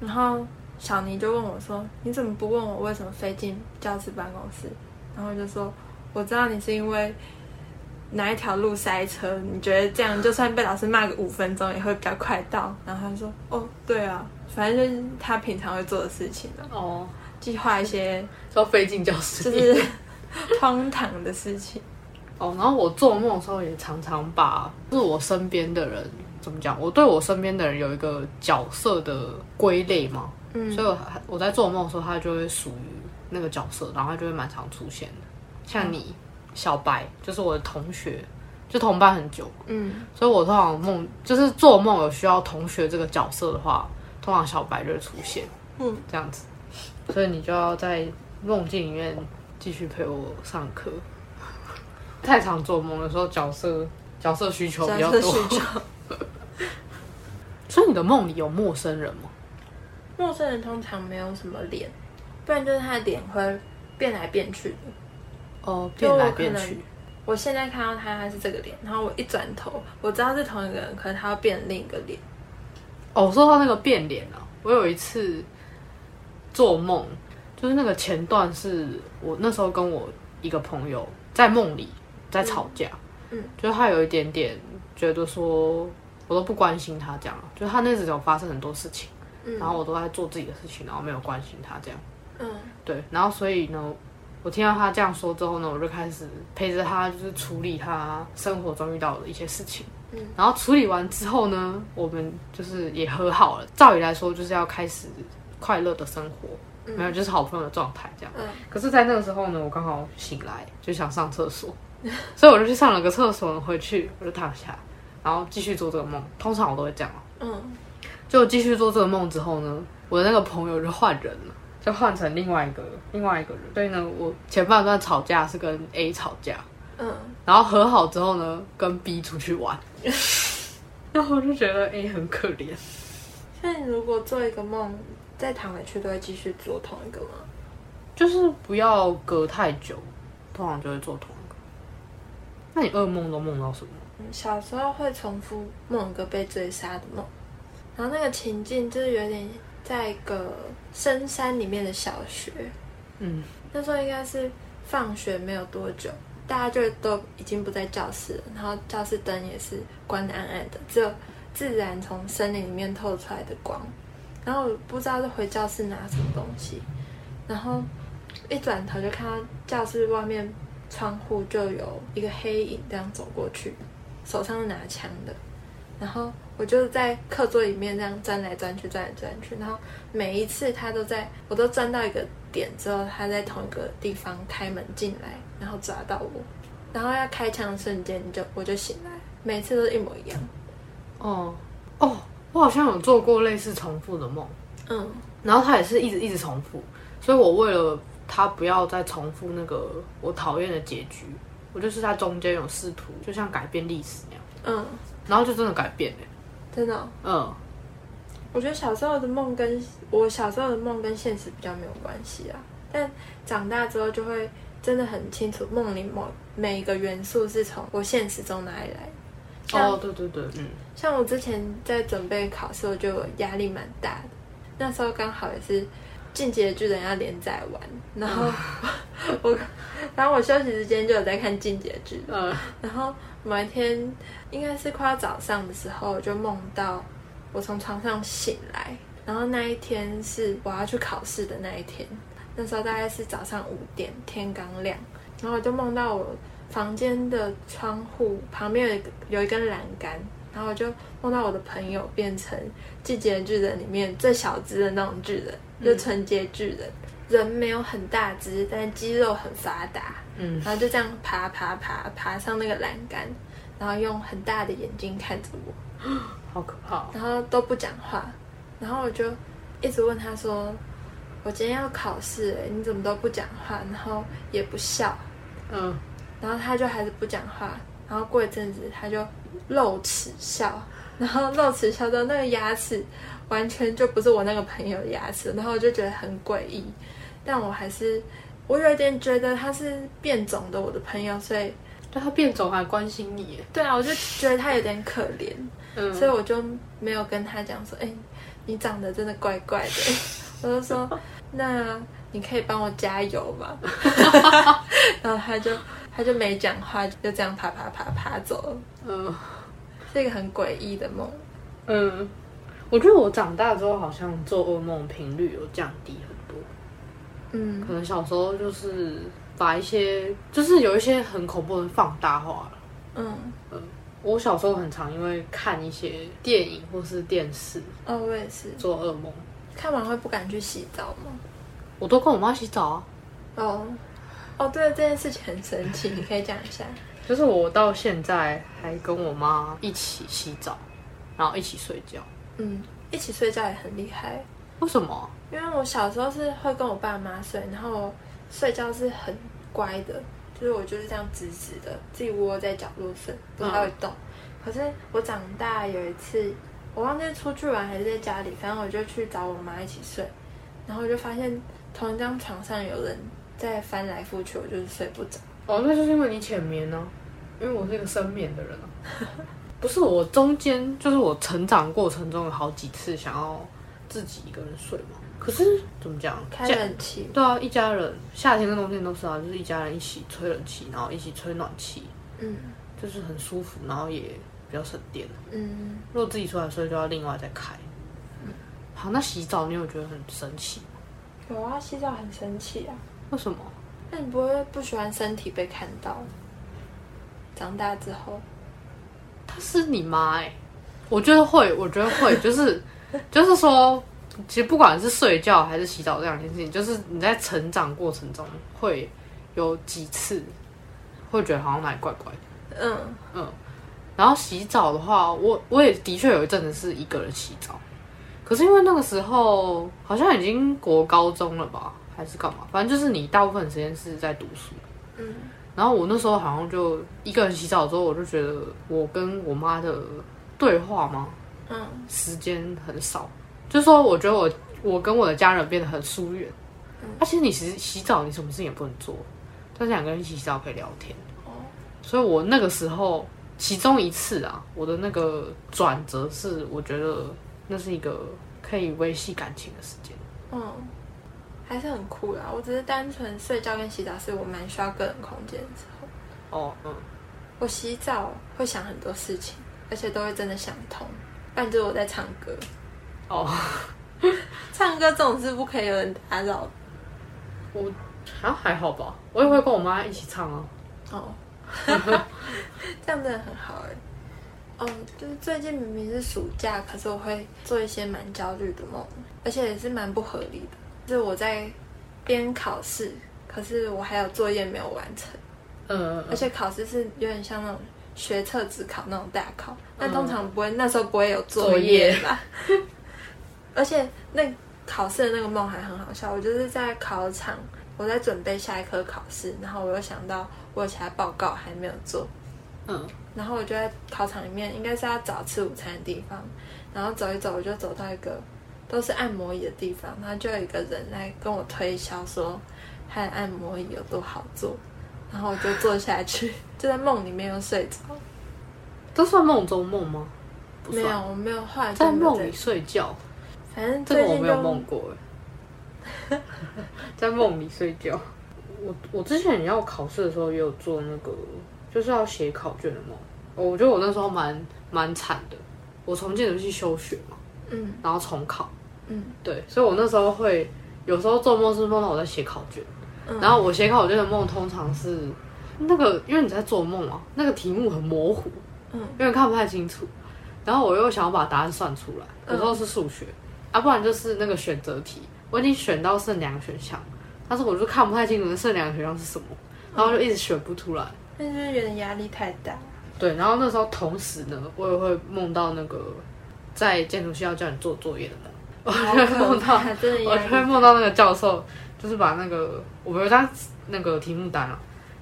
然后小尼就问我说：“你怎么不问我为什么飞进教室办公室？”然后就说：“我知道你是因为。”哪一条路塞车？你觉得这样就算被老师骂个五分钟也会比较快到？然后他就说：“哦，对啊，反正就是他平常会做的事情了，哦，计划一些 要飞进教室就是荒唐的事情。哦，然后我做梦的时候也常常把，就是我身边的人怎么讲？我对我身边的人有一个角色的归类嘛，嗯所以我我在做梦的时候，他就会属于那个角色，然后他就会蛮常出现的。像你，小白，就是我的同学，就同班很久，嗯所以我通常梦就是做梦有需要同学这个角色的话，通常小白就会出现嗯，这样子，所以你就要在梦境里面继续陪我上课。太常做梦，的时候角色角色需求比较多。所以你的梦里有陌生人吗？陌生人通常没有什么脸，不然就是他的脸会变来变去的。哦，变来变去。我现在看到他，他是这个脸，然后我一转头，我知道是同一个人，可是他要变另一个脸。哦，说到那个变脸啊，我有一次做梦，就是那个前段是我那时候跟我一个朋友在梦里在吵架，嗯就是他有一点点觉得说我都不关心他这样，就是他那时候发生很多事情，嗯然后我都在做自己的事情，然后没有关心他这样，嗯对，然后所以呢。我听到他这样说之后呢，我就开始陪着他，就是处理他生活中遇到的一些事情。嗯然后处理完之后呢，我们就是也和好了。照理来说，就是要开始快乐的生活，没有就是好朋友的状态这样。嗯可是，在那个时候呢，我刚好醒来，就想上厕所，所以我就去上了个厕所，回去我就躺下，然后继续做这个梦。通常我都会这样哦。嗯就继续做这个梦之后呢，我的那个朋友就换人了，就换成另外一个另外一个人。所以呢，我前半段吵架是跟 A 吵架，嗯，然后和好之后呢，跟 B 出去玩，然后我就觉得 A 很可怜。那你如果做一个梦，再躺回去都会继续做同一个吗？就是不要隔太久，通常就会做同一个。那你噩梦都梦到什么？嗯小时候会重复梦一个被追杀的梦，然后那个情境就是有点在一个深山里面的小学，嗯那时候应该是放学没有多久，大家就都已经不在教室了，然后教室灯也是关的暗暗的，只有自然从森林里面透出来的光。然后我不知道是回教室拿什么东西，然后一转头就看到教室外面窗户就有一个黑影这样走过去，手上是拿枪的。然后我就是在课桌里面这样钻来钻去，钻来钻去，然后每一次他都在，我都钻到一个点之后，他在同一个地方开门进来，然后抓到我，然后要开枪的瞬间就我就醒来，每次都是一模一样。哦哦，我好像有做过类似重复的梦，嗯然后他也是一直一直重复，所以我为了他不要再重复那个我讨厌的结局，我就是在中间有试图，就像改变历史那样，嗯，然后就真的改变了。真的哦、嗯，我觉得小时候的梦跟我小时候的梦跟现实比较没有关系啊，但长大之后就会真的很清楚梦里某每一个元素是从我现实中哪里来。的。哦，对对对，嗯，像我之前在准备考试，我就有压力蛮大的。那时候刚好也是《进击的巨人》要连载完，然后 我，然后我休息时间就有在看《进击的巨人》。呃，然后某一天，应该是快要早上的时候，我就梦到我从床上醒来，然后那一天是我要去考试的那一天。那时候大概是早上五点，天刚亮，然后我就梦到我房间的窗户旁边有一个有一根栏杆，然后我就梦到我的朋友变成《进击的巨人》里面最小只的那种巨人，就纯洁巨人，人没有很大只，但是肌肉很发达。嗯，然后就这样爬爬爬爬上那个栏杆，然后用很大的眼睛看着我，好可怕、哦。然后都不讲话，然后我就一直问他说：“我今天要考试，哎，你怎么都不讲话，然后也不笑？”嗯，然后他就还是不讲话，然后过一阵子他就露齿笑，然后露齿笑到那个牙齿完全就不是我那个朋友的牙齿，然后我就觉得很诡异，但我还是我有一点觉得他是变种的我的朋友，所以但他变种还关心你耶，对啊，我就觉得他有点可怜，嗯，所以我就没有跟他讲说，哎、你长得真的怪怪的，我就说那你可以帮我加油吗？然后他就他就没讲话，就这样爬爬爬爬走了，嗯。是一个很诡异的梦。嗯，我觉得我长大之后好像做噩梦频率有降低嗯可能小时候就是把一些就是有一些很恐怖的放大化了。嗯，我小时候很常因为看一些电影或是电视哦，我也是，做噩梦，看完会不敢去洗澡吗？我都跟我妈洗澡啊。哦，哦，对，这件事情很神奇，你可以讲一下。就是我到现在还跟我妈一起洗澡，然后一起睡觉。嗯，一起睡觉也很厉害。为什么？因为我小时候是会跟我爸妈睡，然后睡觉是很乖的，就是我就是这样直直的，自己窝在角落睡，不太会动。可是我长大有一次，我忘记出去玩还是在家里，反正我就去找我妈一起睡，然后我就发现同一张床上有人在翻来覆去，我就是睡不着。哦，那就是因为你浅眠呢、因为我是一个深眠的人啊。不是我中间，就是我成长过程中有好几次想要自己一个人睡嘛。可是怎么讲？开家冷气，对啊，一家人，夏天跟冬天都是啊，就是一家人一起吹冷气，然后一起吹暖气，嗯就是很舒服，然后也比较省电。嗯，如果自己出来睡，就要另外再开。好，那洗澡你有觉得很神奇吗？有啊，洗澡很神奇啊。为什么？那你不会不喜欢身体被看到？长大之后，她是你妈哎、我觉得会，我觉得会，就是 就是说，其实不管是睡觉还是洗澡这两件事情，就是你在成长过程中会有几次会觉得好像哪里怪怪的。嗯嗯，然后洗澡的话，我我也的确有一阵子是一个人洗澡，可是因为那个时候好像已经国高中了吧，还是干嘛？反正就是你大部分时间是在读书。嗯，然后我那时候好像就一个人洗澡之后，我就觉得我跟我妈的对话吗？嗯，时间很少，就是说我觉得我我跟我的家人变得很疏远。而且你其实洗澡你什么事情也不能做，但是两个人一起洗澡可以聊天。哦，所以我那个时候其中一次啊，我的那个转折是，我觉得那是一个可以维系感情的时间。嗯，还是很酷啦。我只是单纯睡觉跟洗澡是我蛮需要个人空间的时候。哦，嗯，我洗澡会想很多事情，而且都会真的想通。不然就是我在唱歌，哦，唱歌这种事不可以有人打扰。我好像还好吧，我也会跟我妈一起唱啊。哦，这样真的很好哎。哦，就是最近明明是暑假，可是我会做一些蛮焦虑的梦，而且也是蛮不合理的。就是我在边考试，可是我还有作业没有完成，嗯而且考试是有点像那种学测只考那种大考，那通常不会，那时候不会有作业吧。而且那考试的那个梦还很好笑，我就是在考场，我在准备下一科考试，然后我又想到我有其他报告还没有做，嗯。然后我就在考场里面，应该是要找吃午餐的地方，然后走一走，我就走到一个都是按摩椅的地方，然后就有一个人来跟我推销说他的按摩椅有多好坐，然后我就坐下去，就在梦里面又睡着。这算梦中梦吗？没有，我没有，后来在梦里，睡觉，反正这个我没有梦过。哎。在梦里睡觉，我我之前要考试的时候也有做那个，就是要写考卷的梦。我觉得我那时候蛮蛮惨的，我从建筑系休学嘛，嗯。然后重考，嗯。对，所以我那时候会有时候做梦是梦到我在写考卷，嗯然后我写考卷的梦通常是那个，因为你在做梦啊，那个题目很模糊，嗯有点看不太清楚，然后我又想要把答案算出来，有时候是数学，啊，不然就是那个选择题，我已经选到剩两个选项，但是我就看不太清楚那剩两个选项是什么，然后就一直选不出来。那就是有点压力太大。对，然后那时候同时呢，我也会梦到那个在建筑系要叫你做作业的梦，我好就会梦到，我就会。梦到那个教授，就是把那个我们有张那个题目单啊，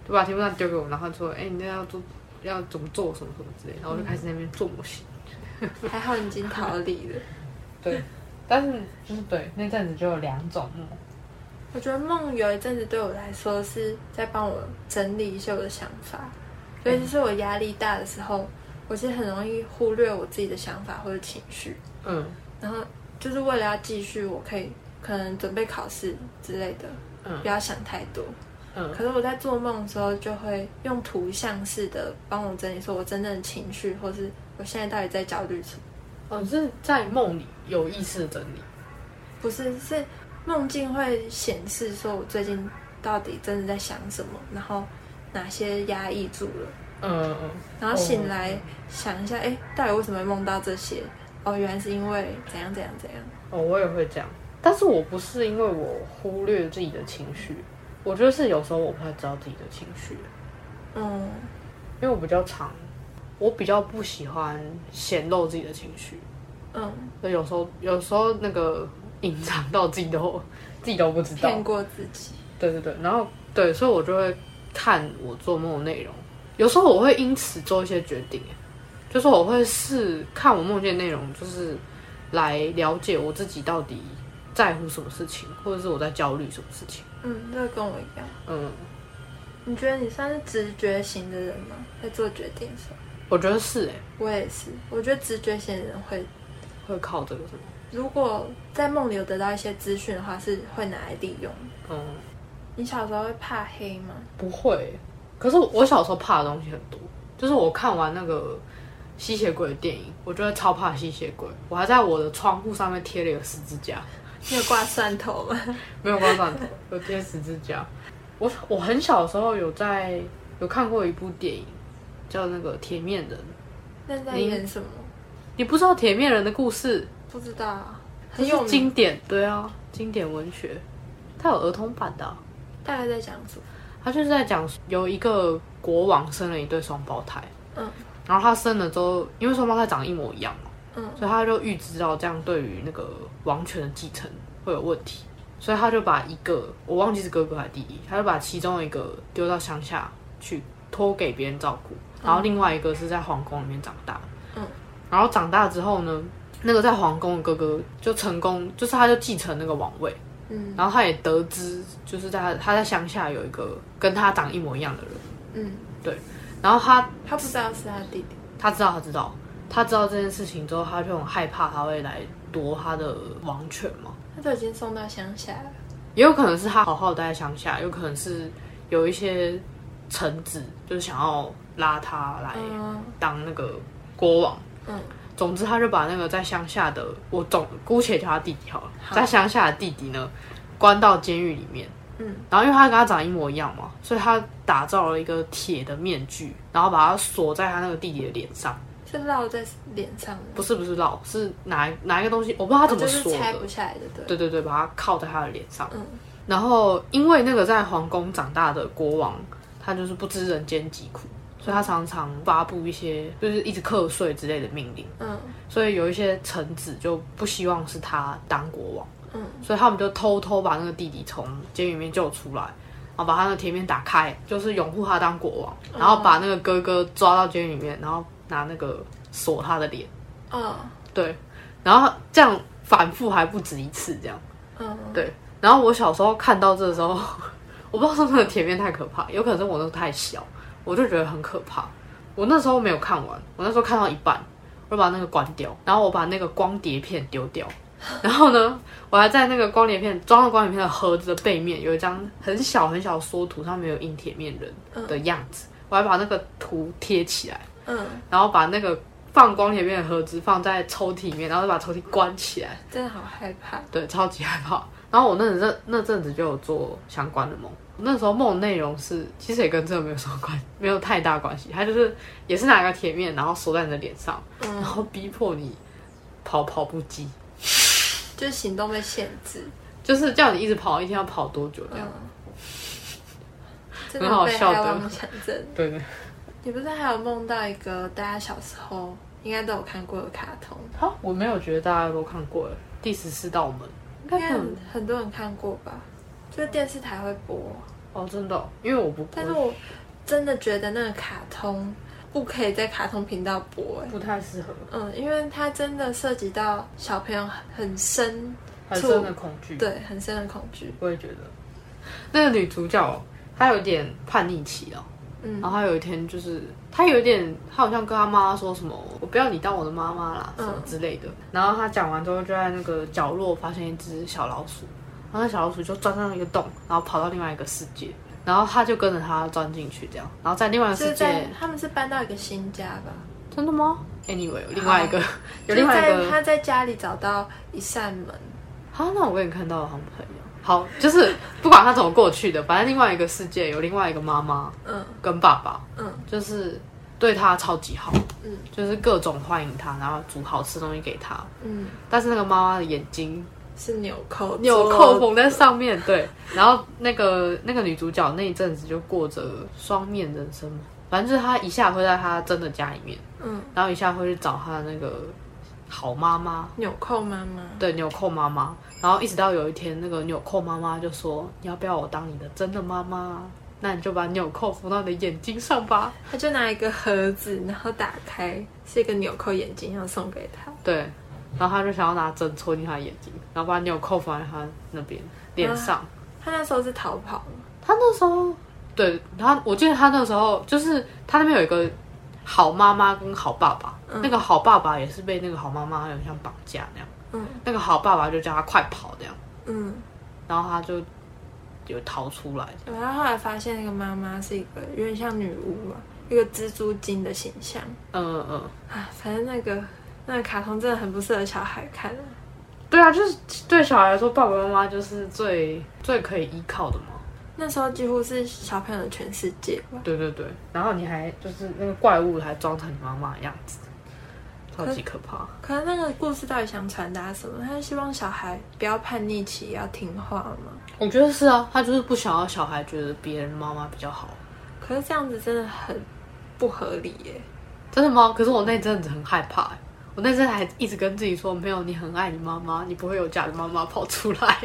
就把题目单丢给我，然后说，哎、你那要做要怎么做什么什么之类，然后我就开始在那边做模型。还好你已经逃离了。对，但是就是对那阵子就有两种梦，我觉得梦有一阵子对我来说是在帮我整理一些我的想法，所以就是我压力大的时候，我其实很容易忽略我自己的想法或者情绪，嗯。然后就是为了要继续，我可以可能准备考试之类的，嗯不要想太多。嗯可是我在做梦的时候，就会用图像式的帮我整理，说我真正的情绪，或是我现在到底在焦虑什么。哦，是在梦里有意识的整理，不是，是梦境会显示说我最近到底真的在想什么，然后哪些压抑住了，嗯嗯然后醒来想一下，哎、到底为什么会梦到这些？哦，原来是因为怎样怎样怎样。哦，我也会这样，但是我不是因为我忽略自己的情绪，我觉得是有时候我不太知道自己的情绪，嗯。因为我比较常，我比较不喜欢显露自己的情绪，嗯，所以有时候有时候那个隐藏到自己都自己都不知道。骗，过自己。对对对，然后对，所以我就会看我做梦的内容，有时候我会因此做一些决定，就是我会试看我梦见内容，就是来了解我自己到底在乎什么事情，或者是我在焦虑什么事情。嗯，这个跟我一样。嗯，你觉得你算是直觉型的人吗？在做决定的时候，我觉得是哎、我也是。我觉得直觉型的人会，会靠这个什么？如果在梦里有得到一些资讯的话，是会拿来利用。嗯，你小时候会怕黑吗？不会。可是我小时候怕的东西很多，就是我看完那个吸血鬼的电影，我觉得超怕吸血鬼。我还在我的窗户上面贴了一个十字架。你有挂蒜头吗？没有挂蒜头，有贴十字架。我我很小的时候有在有看过一部电影，叫那个《铁面人》，那在你演什么？你不知道铁面人的故事？不知道啊，很有名。经典，对啊，经典文学，它有儿童版的啊、大概在讲什么？他就是在讲有一个国王生了一对双胞胎，嗯然后他生了之后，因为双胞胎长得一模一样嘛，嗯所以他就预知到这样对于那个王权的继承会有问题，所以他就把一个我忘记是哥哥还是弟弟，他就把其中一个丢到乡下去托给别人照顾，然后另外一个是在皇宫里面长大，嗯，然后长大之后呢，那个在皇宫的哥哥就成功，就是他就继承那个王位，嗯。然后他也得知，就是在他他在乡下有一个跟他长一模一样的人，嗯，对。然后他他不知道是他弟弟。他知道他知道他知道这件事情之后，他就很害怕他会来夺他的王权嘛，他都已经送到乡下了。也有可能是他好好待在乡下，有可能是有一些臣子就是想要拉他来嗯当那个国王。嗯总之，他就把那个在乡下的我总姑且叫他弟弟好了，好在乡下的弟弟呢关到监狱里面。嗯，然后因为他跟他长得一模一样嘛，所以他打造了一个铁的面具，然后把它锁在他那个弟弟的脸上。是烙在脸上的，不是不是烙，是拿拿一个东西，我不知道他怎么哦就是锁的。拆不下来的，对。对对对，把它靠在他的脸上。嗯然后因为那个在皇宫长大的国王，他就是不知人间疾苦，所以他常常发布一些就是一直课税之类的命令。嗯所以有一些臣子就不希望是他当国王，嗯所以他们就偷偷把那个弟弟从监狱里面救出来，然后把他的铁面打开，就是拥护他当国王，然后把那个哥哥抓到监狱里面，然后拿那个锁他的脸，嗯。对，然后这样反复还不止一次这样，嗯。对。然后我小时候看到这的时候，我不知道是不是那个铁面太可怕，有可能是我那时候太小，我就觉得很可怕。我那时候没有看完，我那时候看到一半，我就把那个关掉，然后我把那个光碟片丢掉，然后呢，我还在那个光碟片装了光碟片的盒子的背面有一张很小很小的缩图，上面有印铁面人的样子，我还把那个图贴起来，嗯，然后把那个放光碟片的盒子放在抽屉里面，然后就把抽屉关起来，真的好害怕。对，超级害怕。然后我那阵那阵子就有做相关的梦，那时候梦内容是其实也跟这个没有什么关，没有太大关系。它就是 也是拿一个铁面，然后锁在你的脸上，然嗯，后逼迫你跑跑步机，就是行动被限制。就是叫你一直跑，一天要跑多久这样。很好笑的。对 对。你不是还有梦到一个大家小时候应该都有看过的卡通？好，我没有觉得大家都看过了。第十四道门，应该应该很很很多人看过吧？就是电视台会播，哦，真的哦、因为我不但是我真的觉得那个卡通不可以在卡通频道播，哎，不太适合，嗯，因为它真的涉及到小朋友很深，很深的恐惧。对，很深的恐惧。我也觉得，那个女主角她有点叛逆期了。嗯然后他有一天就是他有一点，他好像跟他妈妈说什么“我不要你当我的妈妈啦”什么之类的。然后他讲完之后，就在那个角落发现一只小老鼠，然后那小老鼠就钻上一个洞，然后跑到另外一个世界，然后他就跟着他钻进去，这样，然后在另外一个世界，他们是搬到一个新家吧？真的吗？Anyway，有另外一个，有在另外一个，他在家里找到一扇门，好，那我跟你看到了好像不太一样。好，就是不管他怎么过去的，反正另外一个世界有另外一个妈妈嗯。跟爸爸，嗯。就是对他超级好，嗯。就是各种欢迎他，然后煮好吃东西给他。嗯，但是那个妈妈的眼睛是纽扣纽扣缝在上面，对。然后那个那个女主角那一阵子就过着双面人生嘛，反正就是她一下会在她真的家里面，嗯，然后一下会去找她的那个好妈妈，纽扣妈妈，对纽扣妈妈。然后一直到有一天，那个纽扣妈妈就说：“你要不要我当你的真的妈妈？那你就把纽扣缝到你的眼睛上吧。他就拿一个盒子，然后打开是一个纽扣眼镜，要送给他。”对，然后他就想要拿针戳进他的眼睛，然后把纽扣放在他那边脸上。他那时候是逃跑了，他那时候，对他，我记得他那时候就是他那边有一个好妈妈跟好爸爸，那个好爸爸也是被那个好妈妈有点像绑架那样，嗯那个好爸爸就叫他快跑这样，嗯，然后他就有逃出来。然后后来发现那个妈妈是一个有点像女巫嘛，一个蜘蛛精的形象。嗯嗯嗯，啊，反正那个那个卡通真的很不适合小孩看。对啊，就是对小孩来说，爸爸妈妈就是最最可以依靠的嘛。那时候几乎是小朋友的全世界吧。对对对，然后你还就是那个怪物还装成你妈妈的样子，超级可怕。可是那个故事到底想传达什么？他是希望小孩不要叛逆期，要听话吗？我觉得是啊，他就是不想要小孩觉得别人妈妈比较好。可是这样子真的很不合理耶。真的吗？可是我那阵子很害怕欸，我那阵还一直跟自己说，没有，你很爱你妈妈，你不会有假的妈妈跑出来。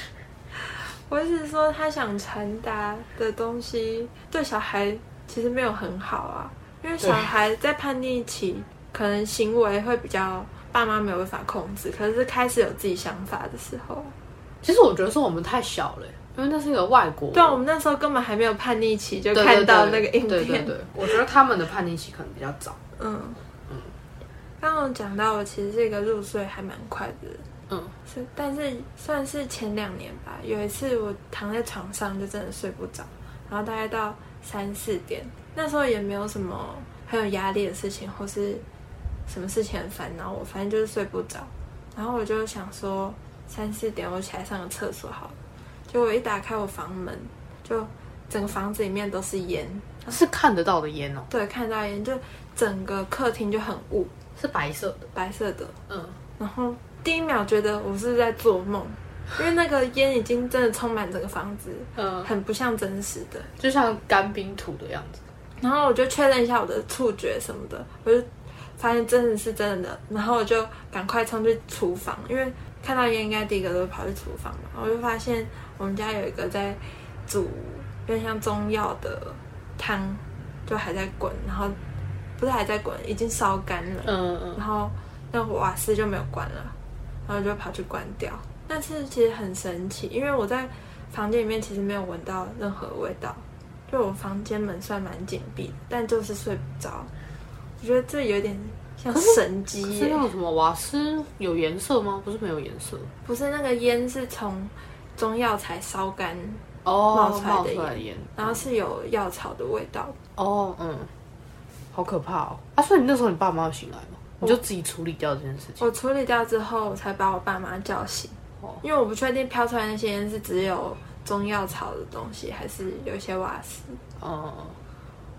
我是说，他想传达的东西对小孩其实没有很好啊，因为小孩在叛逆期，可能行为会比较爸妈没有办法控制，可是开始有自己想法的时候，其实我觉得是我们太小了，因为那是一个外国。对啊，我们那时候根本还没有叛逆期就看到那个影片。对对对，我觉得他们的叛逆期可能比较早。嗯刚刚有讲到，我其实是一个入睡还蛮快的人，嗯，是，但是算是前两年吧。有一次我躺在床上就真的睡不着，然后大概到三四点，那时候也没有什么很有压力的事情，或是什么事情很烦恼我，反正就是睡不着。然后我就想说，三四点我起来上个厕所好了。结果我一打开我房门，就整个房子里面都是烟，是看得到的烟哦，对，看到烟，就整个客厅就很雾，是白色的。白色的。嗯，然后第一秒觉得我是在做梦，因为那个烟已经真的充满整个房子，嗯，很不像真实的。就像干冰土的样子。然后我就确认一下我的触觉什么的，我就发现真的是真的，然后我就赶快冲去厨房，因为看到烟应该第一个都跑去厨房嘛。我就发现我们家有一个在煮有点像中药的汤，就还在滚，然后不是还在滚，已经烧干了。嗯嗯然后那瓦斯就没有关了，然后就跑去关掉。但是其实很神奇，因为我在房间里面其实没有闻到任何味道，就我房间门算蛮紧闭的，但就是睡不着。我觉得这有点像神机耶，是那种什么瓦斯有颜色吗？不是没有颜色不是那个烟是从中药材烧干，哦冒出来的冒出来的烟。然后是有药草的味道。哦，嗯，好可怕哦！啊，所以你那时候你爸妈有醒来吗？你就自己处理掉这件事情。我处理掉之后，才把我爸妈叫醒哦，因为我不确定飘出来那些烟是只有中药草的东西，还是有一些瓦斯。嗯，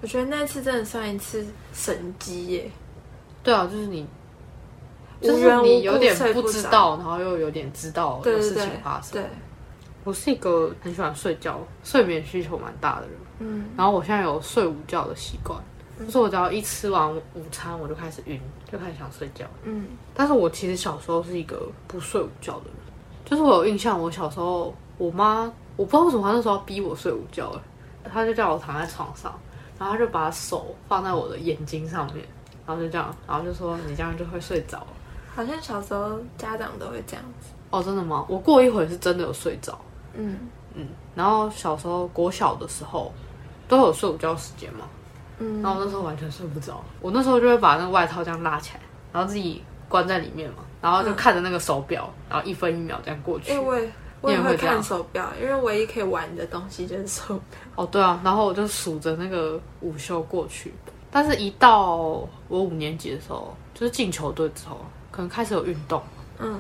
我觉得那次真的算一次神机耶，对啊，就是你，就是你有点不知道，然后又有点知道有事情发生。对，我是一个很喜欢睡觉、睡眠需求蛮大的人，嗯然后我现在有睡午觉的习惯，就是我只要一吃完午餐，我就开始晕，就开始想睡觉。嗯但是我其实小时候是一个不睡午觉的人，就是我有印象，我小时候我妈我不知道为什么她那时候要逼我睡午觉，哎，她就叫我躺在床上，然后他就把手放在我的眼睛上面，然后就这样，然后就说你这样就会睡着。好像小时候家长都会这样子。哦，真的吗？我过一会儿是真的有睡着，嗯嗯，然后小时候国小的时候都有睡午觉时间嘛，嗯，然后我那时候完全睡不着，我那时候就会把那个外套这样拉起来，然后自己关在里面嘛，然后就看着那个手表，然后一分一秒这样过去。因为我也我也会看手表，因为唯一可以玩的东西就是手表。哦，对啊，然后我就数着那个午休过去，但是一到我五年级的时候，就是进球队之后，可能开始有运动，嗯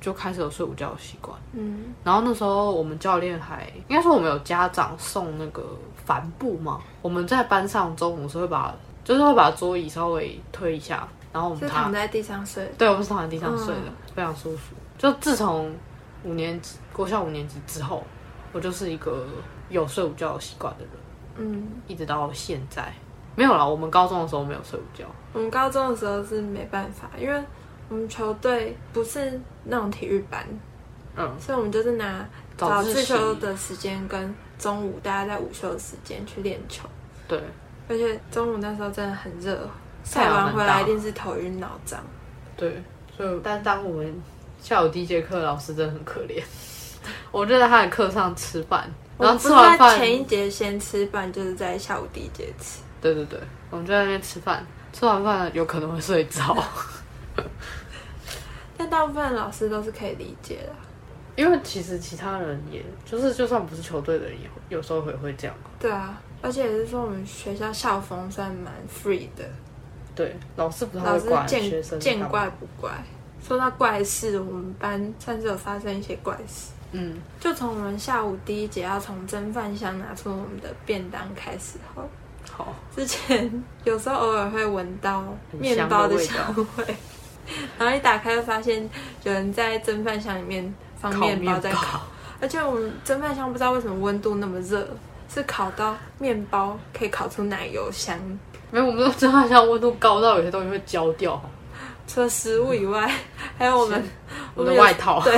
就开始有睡午觉的习惯。嗯然后那时候我们教练还应该说我们有家长送那个帆布嘛，我们在班上中午是会把就是会把桌椅稍微推一下，然后我们躺在地上睡。对，我们是躺在地上睡的，嗯非常舒服。就自从五年级国小五年级之后，我就是一个有睡午觉的习惯的人，嗯，一直到现在。没有啦，我们高中的时候没有睡午觉。我们高中的时候是没办法，因为我们球队不是那种体育班，嗯，所以我们就是拿早自修的时间跟中午大家在午休的时间去练球，对，而且中午那时候真的很热，晒完回来一定是头晕脑胀。对，所以但当我们下午第一节课，老师真的很可怜。我就在他的课上吃饭，然后吃完饭，前一节先吃饭，就是在下午第一节吃。对对对，我们就在那边吃饭，吃完饭有可能会睡着，但大部分老师都是可以理解的。因为其实其他人也就是就算不是球队的人，也会有时候也会这样。对啊，而且也是说我们学校校风算蛮 free 的，对，老师不太管学生见怪不怪。说到怪事，我们班算是有发生一些怪事。嗯，就从我们下午第一节要从蒸饭箱拿出我们的便当开始后，好，之前有时候偶尔会闻到很面包的香味。香，然后一打开就发现有人在蒸饭箱里面放面包在烤，而且我们蒸饭箱不知道为什么温度那么热，是烤到面包可以烤出奶油香。没有，我们都蒸饭箱温度高到有些东西会焦掉。除了食物以外，还有我们我的外套，对。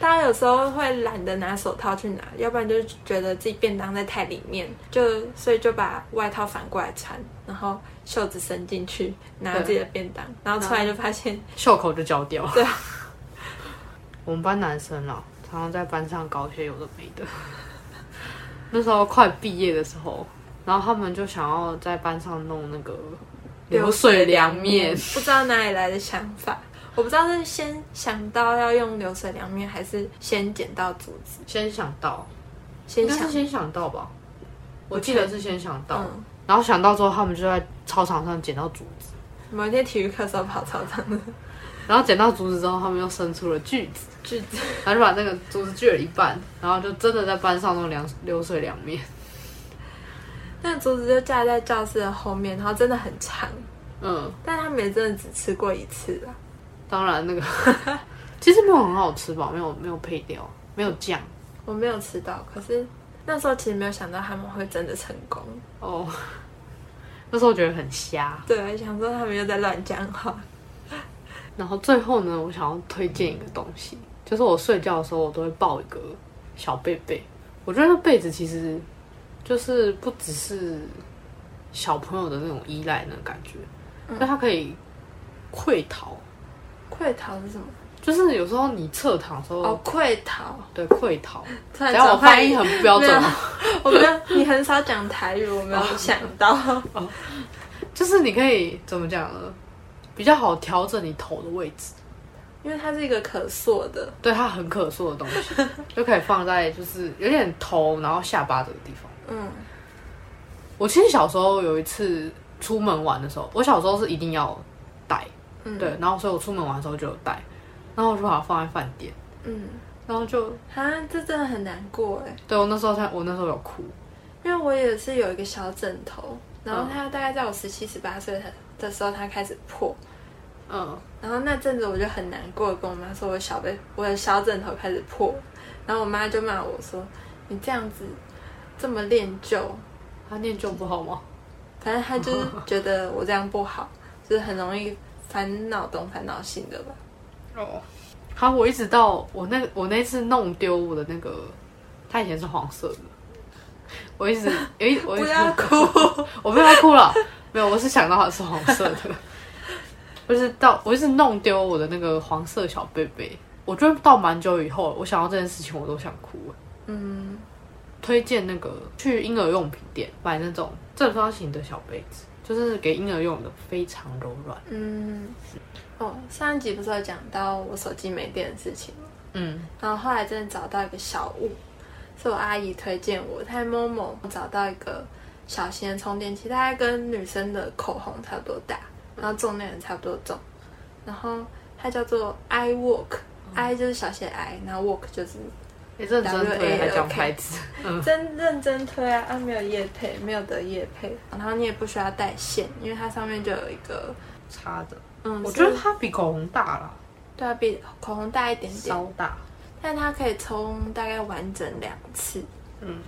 大家有时候会懒得拿手套去拿，要不然就觉得自己便当在太里面，就所以就把外套反过来穿，然后袖子伸进去拿自己的便当，然后出来就发现 袖口就焦掉。对，我们班男生啊，常常在班上搞一些有的没的。那时候快毕业的时候，然后他们就想要在班上弄那个流水凉面，不知道哪里来的想法。我不知道是先想到要用流水凉面，还是先捡到竹子。先想到，先想。先想到吧？我记得是先想到，嗯，然后想到之后，他们就在操场上捡到竹子，某一天体育课的时候跑操场。的然后捡到竹子之后，他们又生出了锯子，锯子，然后就把那个竹子锯了一半，然后就真的在班上弄凉流水凉面。那个竹子就架在教室的后面，然后真的很长，嗯，但他们也真的只吃过一次啦。当然那个 其实没有很好吃吧，没有没有配料，没有酱我没有吃到，可是那时候其实没有想到他们会真的成功。哦。那时候我觉得很瞎。对，想说他们又在乱讲话。然后最后呢，我想要推荐一个东西，就是我睡觉的时候我都会抱一个小被被。我觉得那被子其实就是不只是小朋友的那种依赖那种感觉，那、他可以溃逃。溃逃是什么？就是有时候你侧躺的时候，哦，溃逃。对溃逃，突然只要我发音很不标准我没有，你很少讲台语，我没有想到。就是你可以怎么讲呢？比较好调整你头的位置，因为它是一个可塑的，对它很可塑的东西，就可以放在就是有点头然后下巴这个地方。嗯，我其实小时候有一次出门玩的时候，我小时候是一定要带，嗯。对，然后所以我出门玩的时候就有带，然后我就把它放在饭店，嗯，然后就啊，这真的很难过哎，对我那时候才我那时候有哭，因为我也是有一个小枕头，然后嗯它大概在我十七十八岁的时候它开始破，嗯，然后那阵子我就很难过，跟我妈说我小被我的小枕头开始破，然后我妈就骂我说你这样子这么恋旧，他念旧不好吗？反正他就是觉得我这样不好，就是很容易烦恼东烦恼西的吧。哦，好，我一直到我那我那次弄丢我的那个，它以前是黄色的，我一直 诶，我一直不要哭，我没有要哭了，没有，我是想到它是黄色的，我就是到我一直弄丢我的那个黄色小贝贝，我觉得到蛮久以后，我想到这件事情，我都想哭。嗯，推荐那个去婴儿用品店买那种正方形的小杯子，就是给婴儿用的，非常柔软。嗯，哦，上一集不是有讲到我手机没电的事情吗？嗯，然后后来真的找到一个小物，是我阿姨推荐我，她在某某找到一个小型的充电器，大概跟女生的口红差不多大，然后重量也差不多重，然后它叫做 i walk，i 就是小写 i，然后 walk 就是也认真推还讲牌子，嗯，真认真推啊，啊没有叶配，没有得叶配，然后你也不需要带线，因为它上面就有一个，插的。嗯，我觉得它比口红大了，对啊，比口红大一点点，稍大。但它可以充大概完整两次，嗯，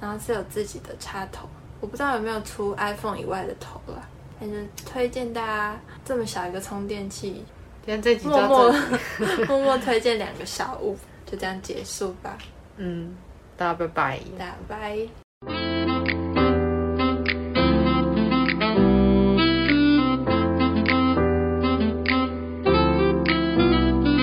然后是有自己的插头，我不知道有没有出 iPhone 以外的头啦，但是推荐大家这么小一个充电器，今天这集就默默 默默推荐两个小物，就这样结束吧。嗯，大家拜拜。大家拜,拜。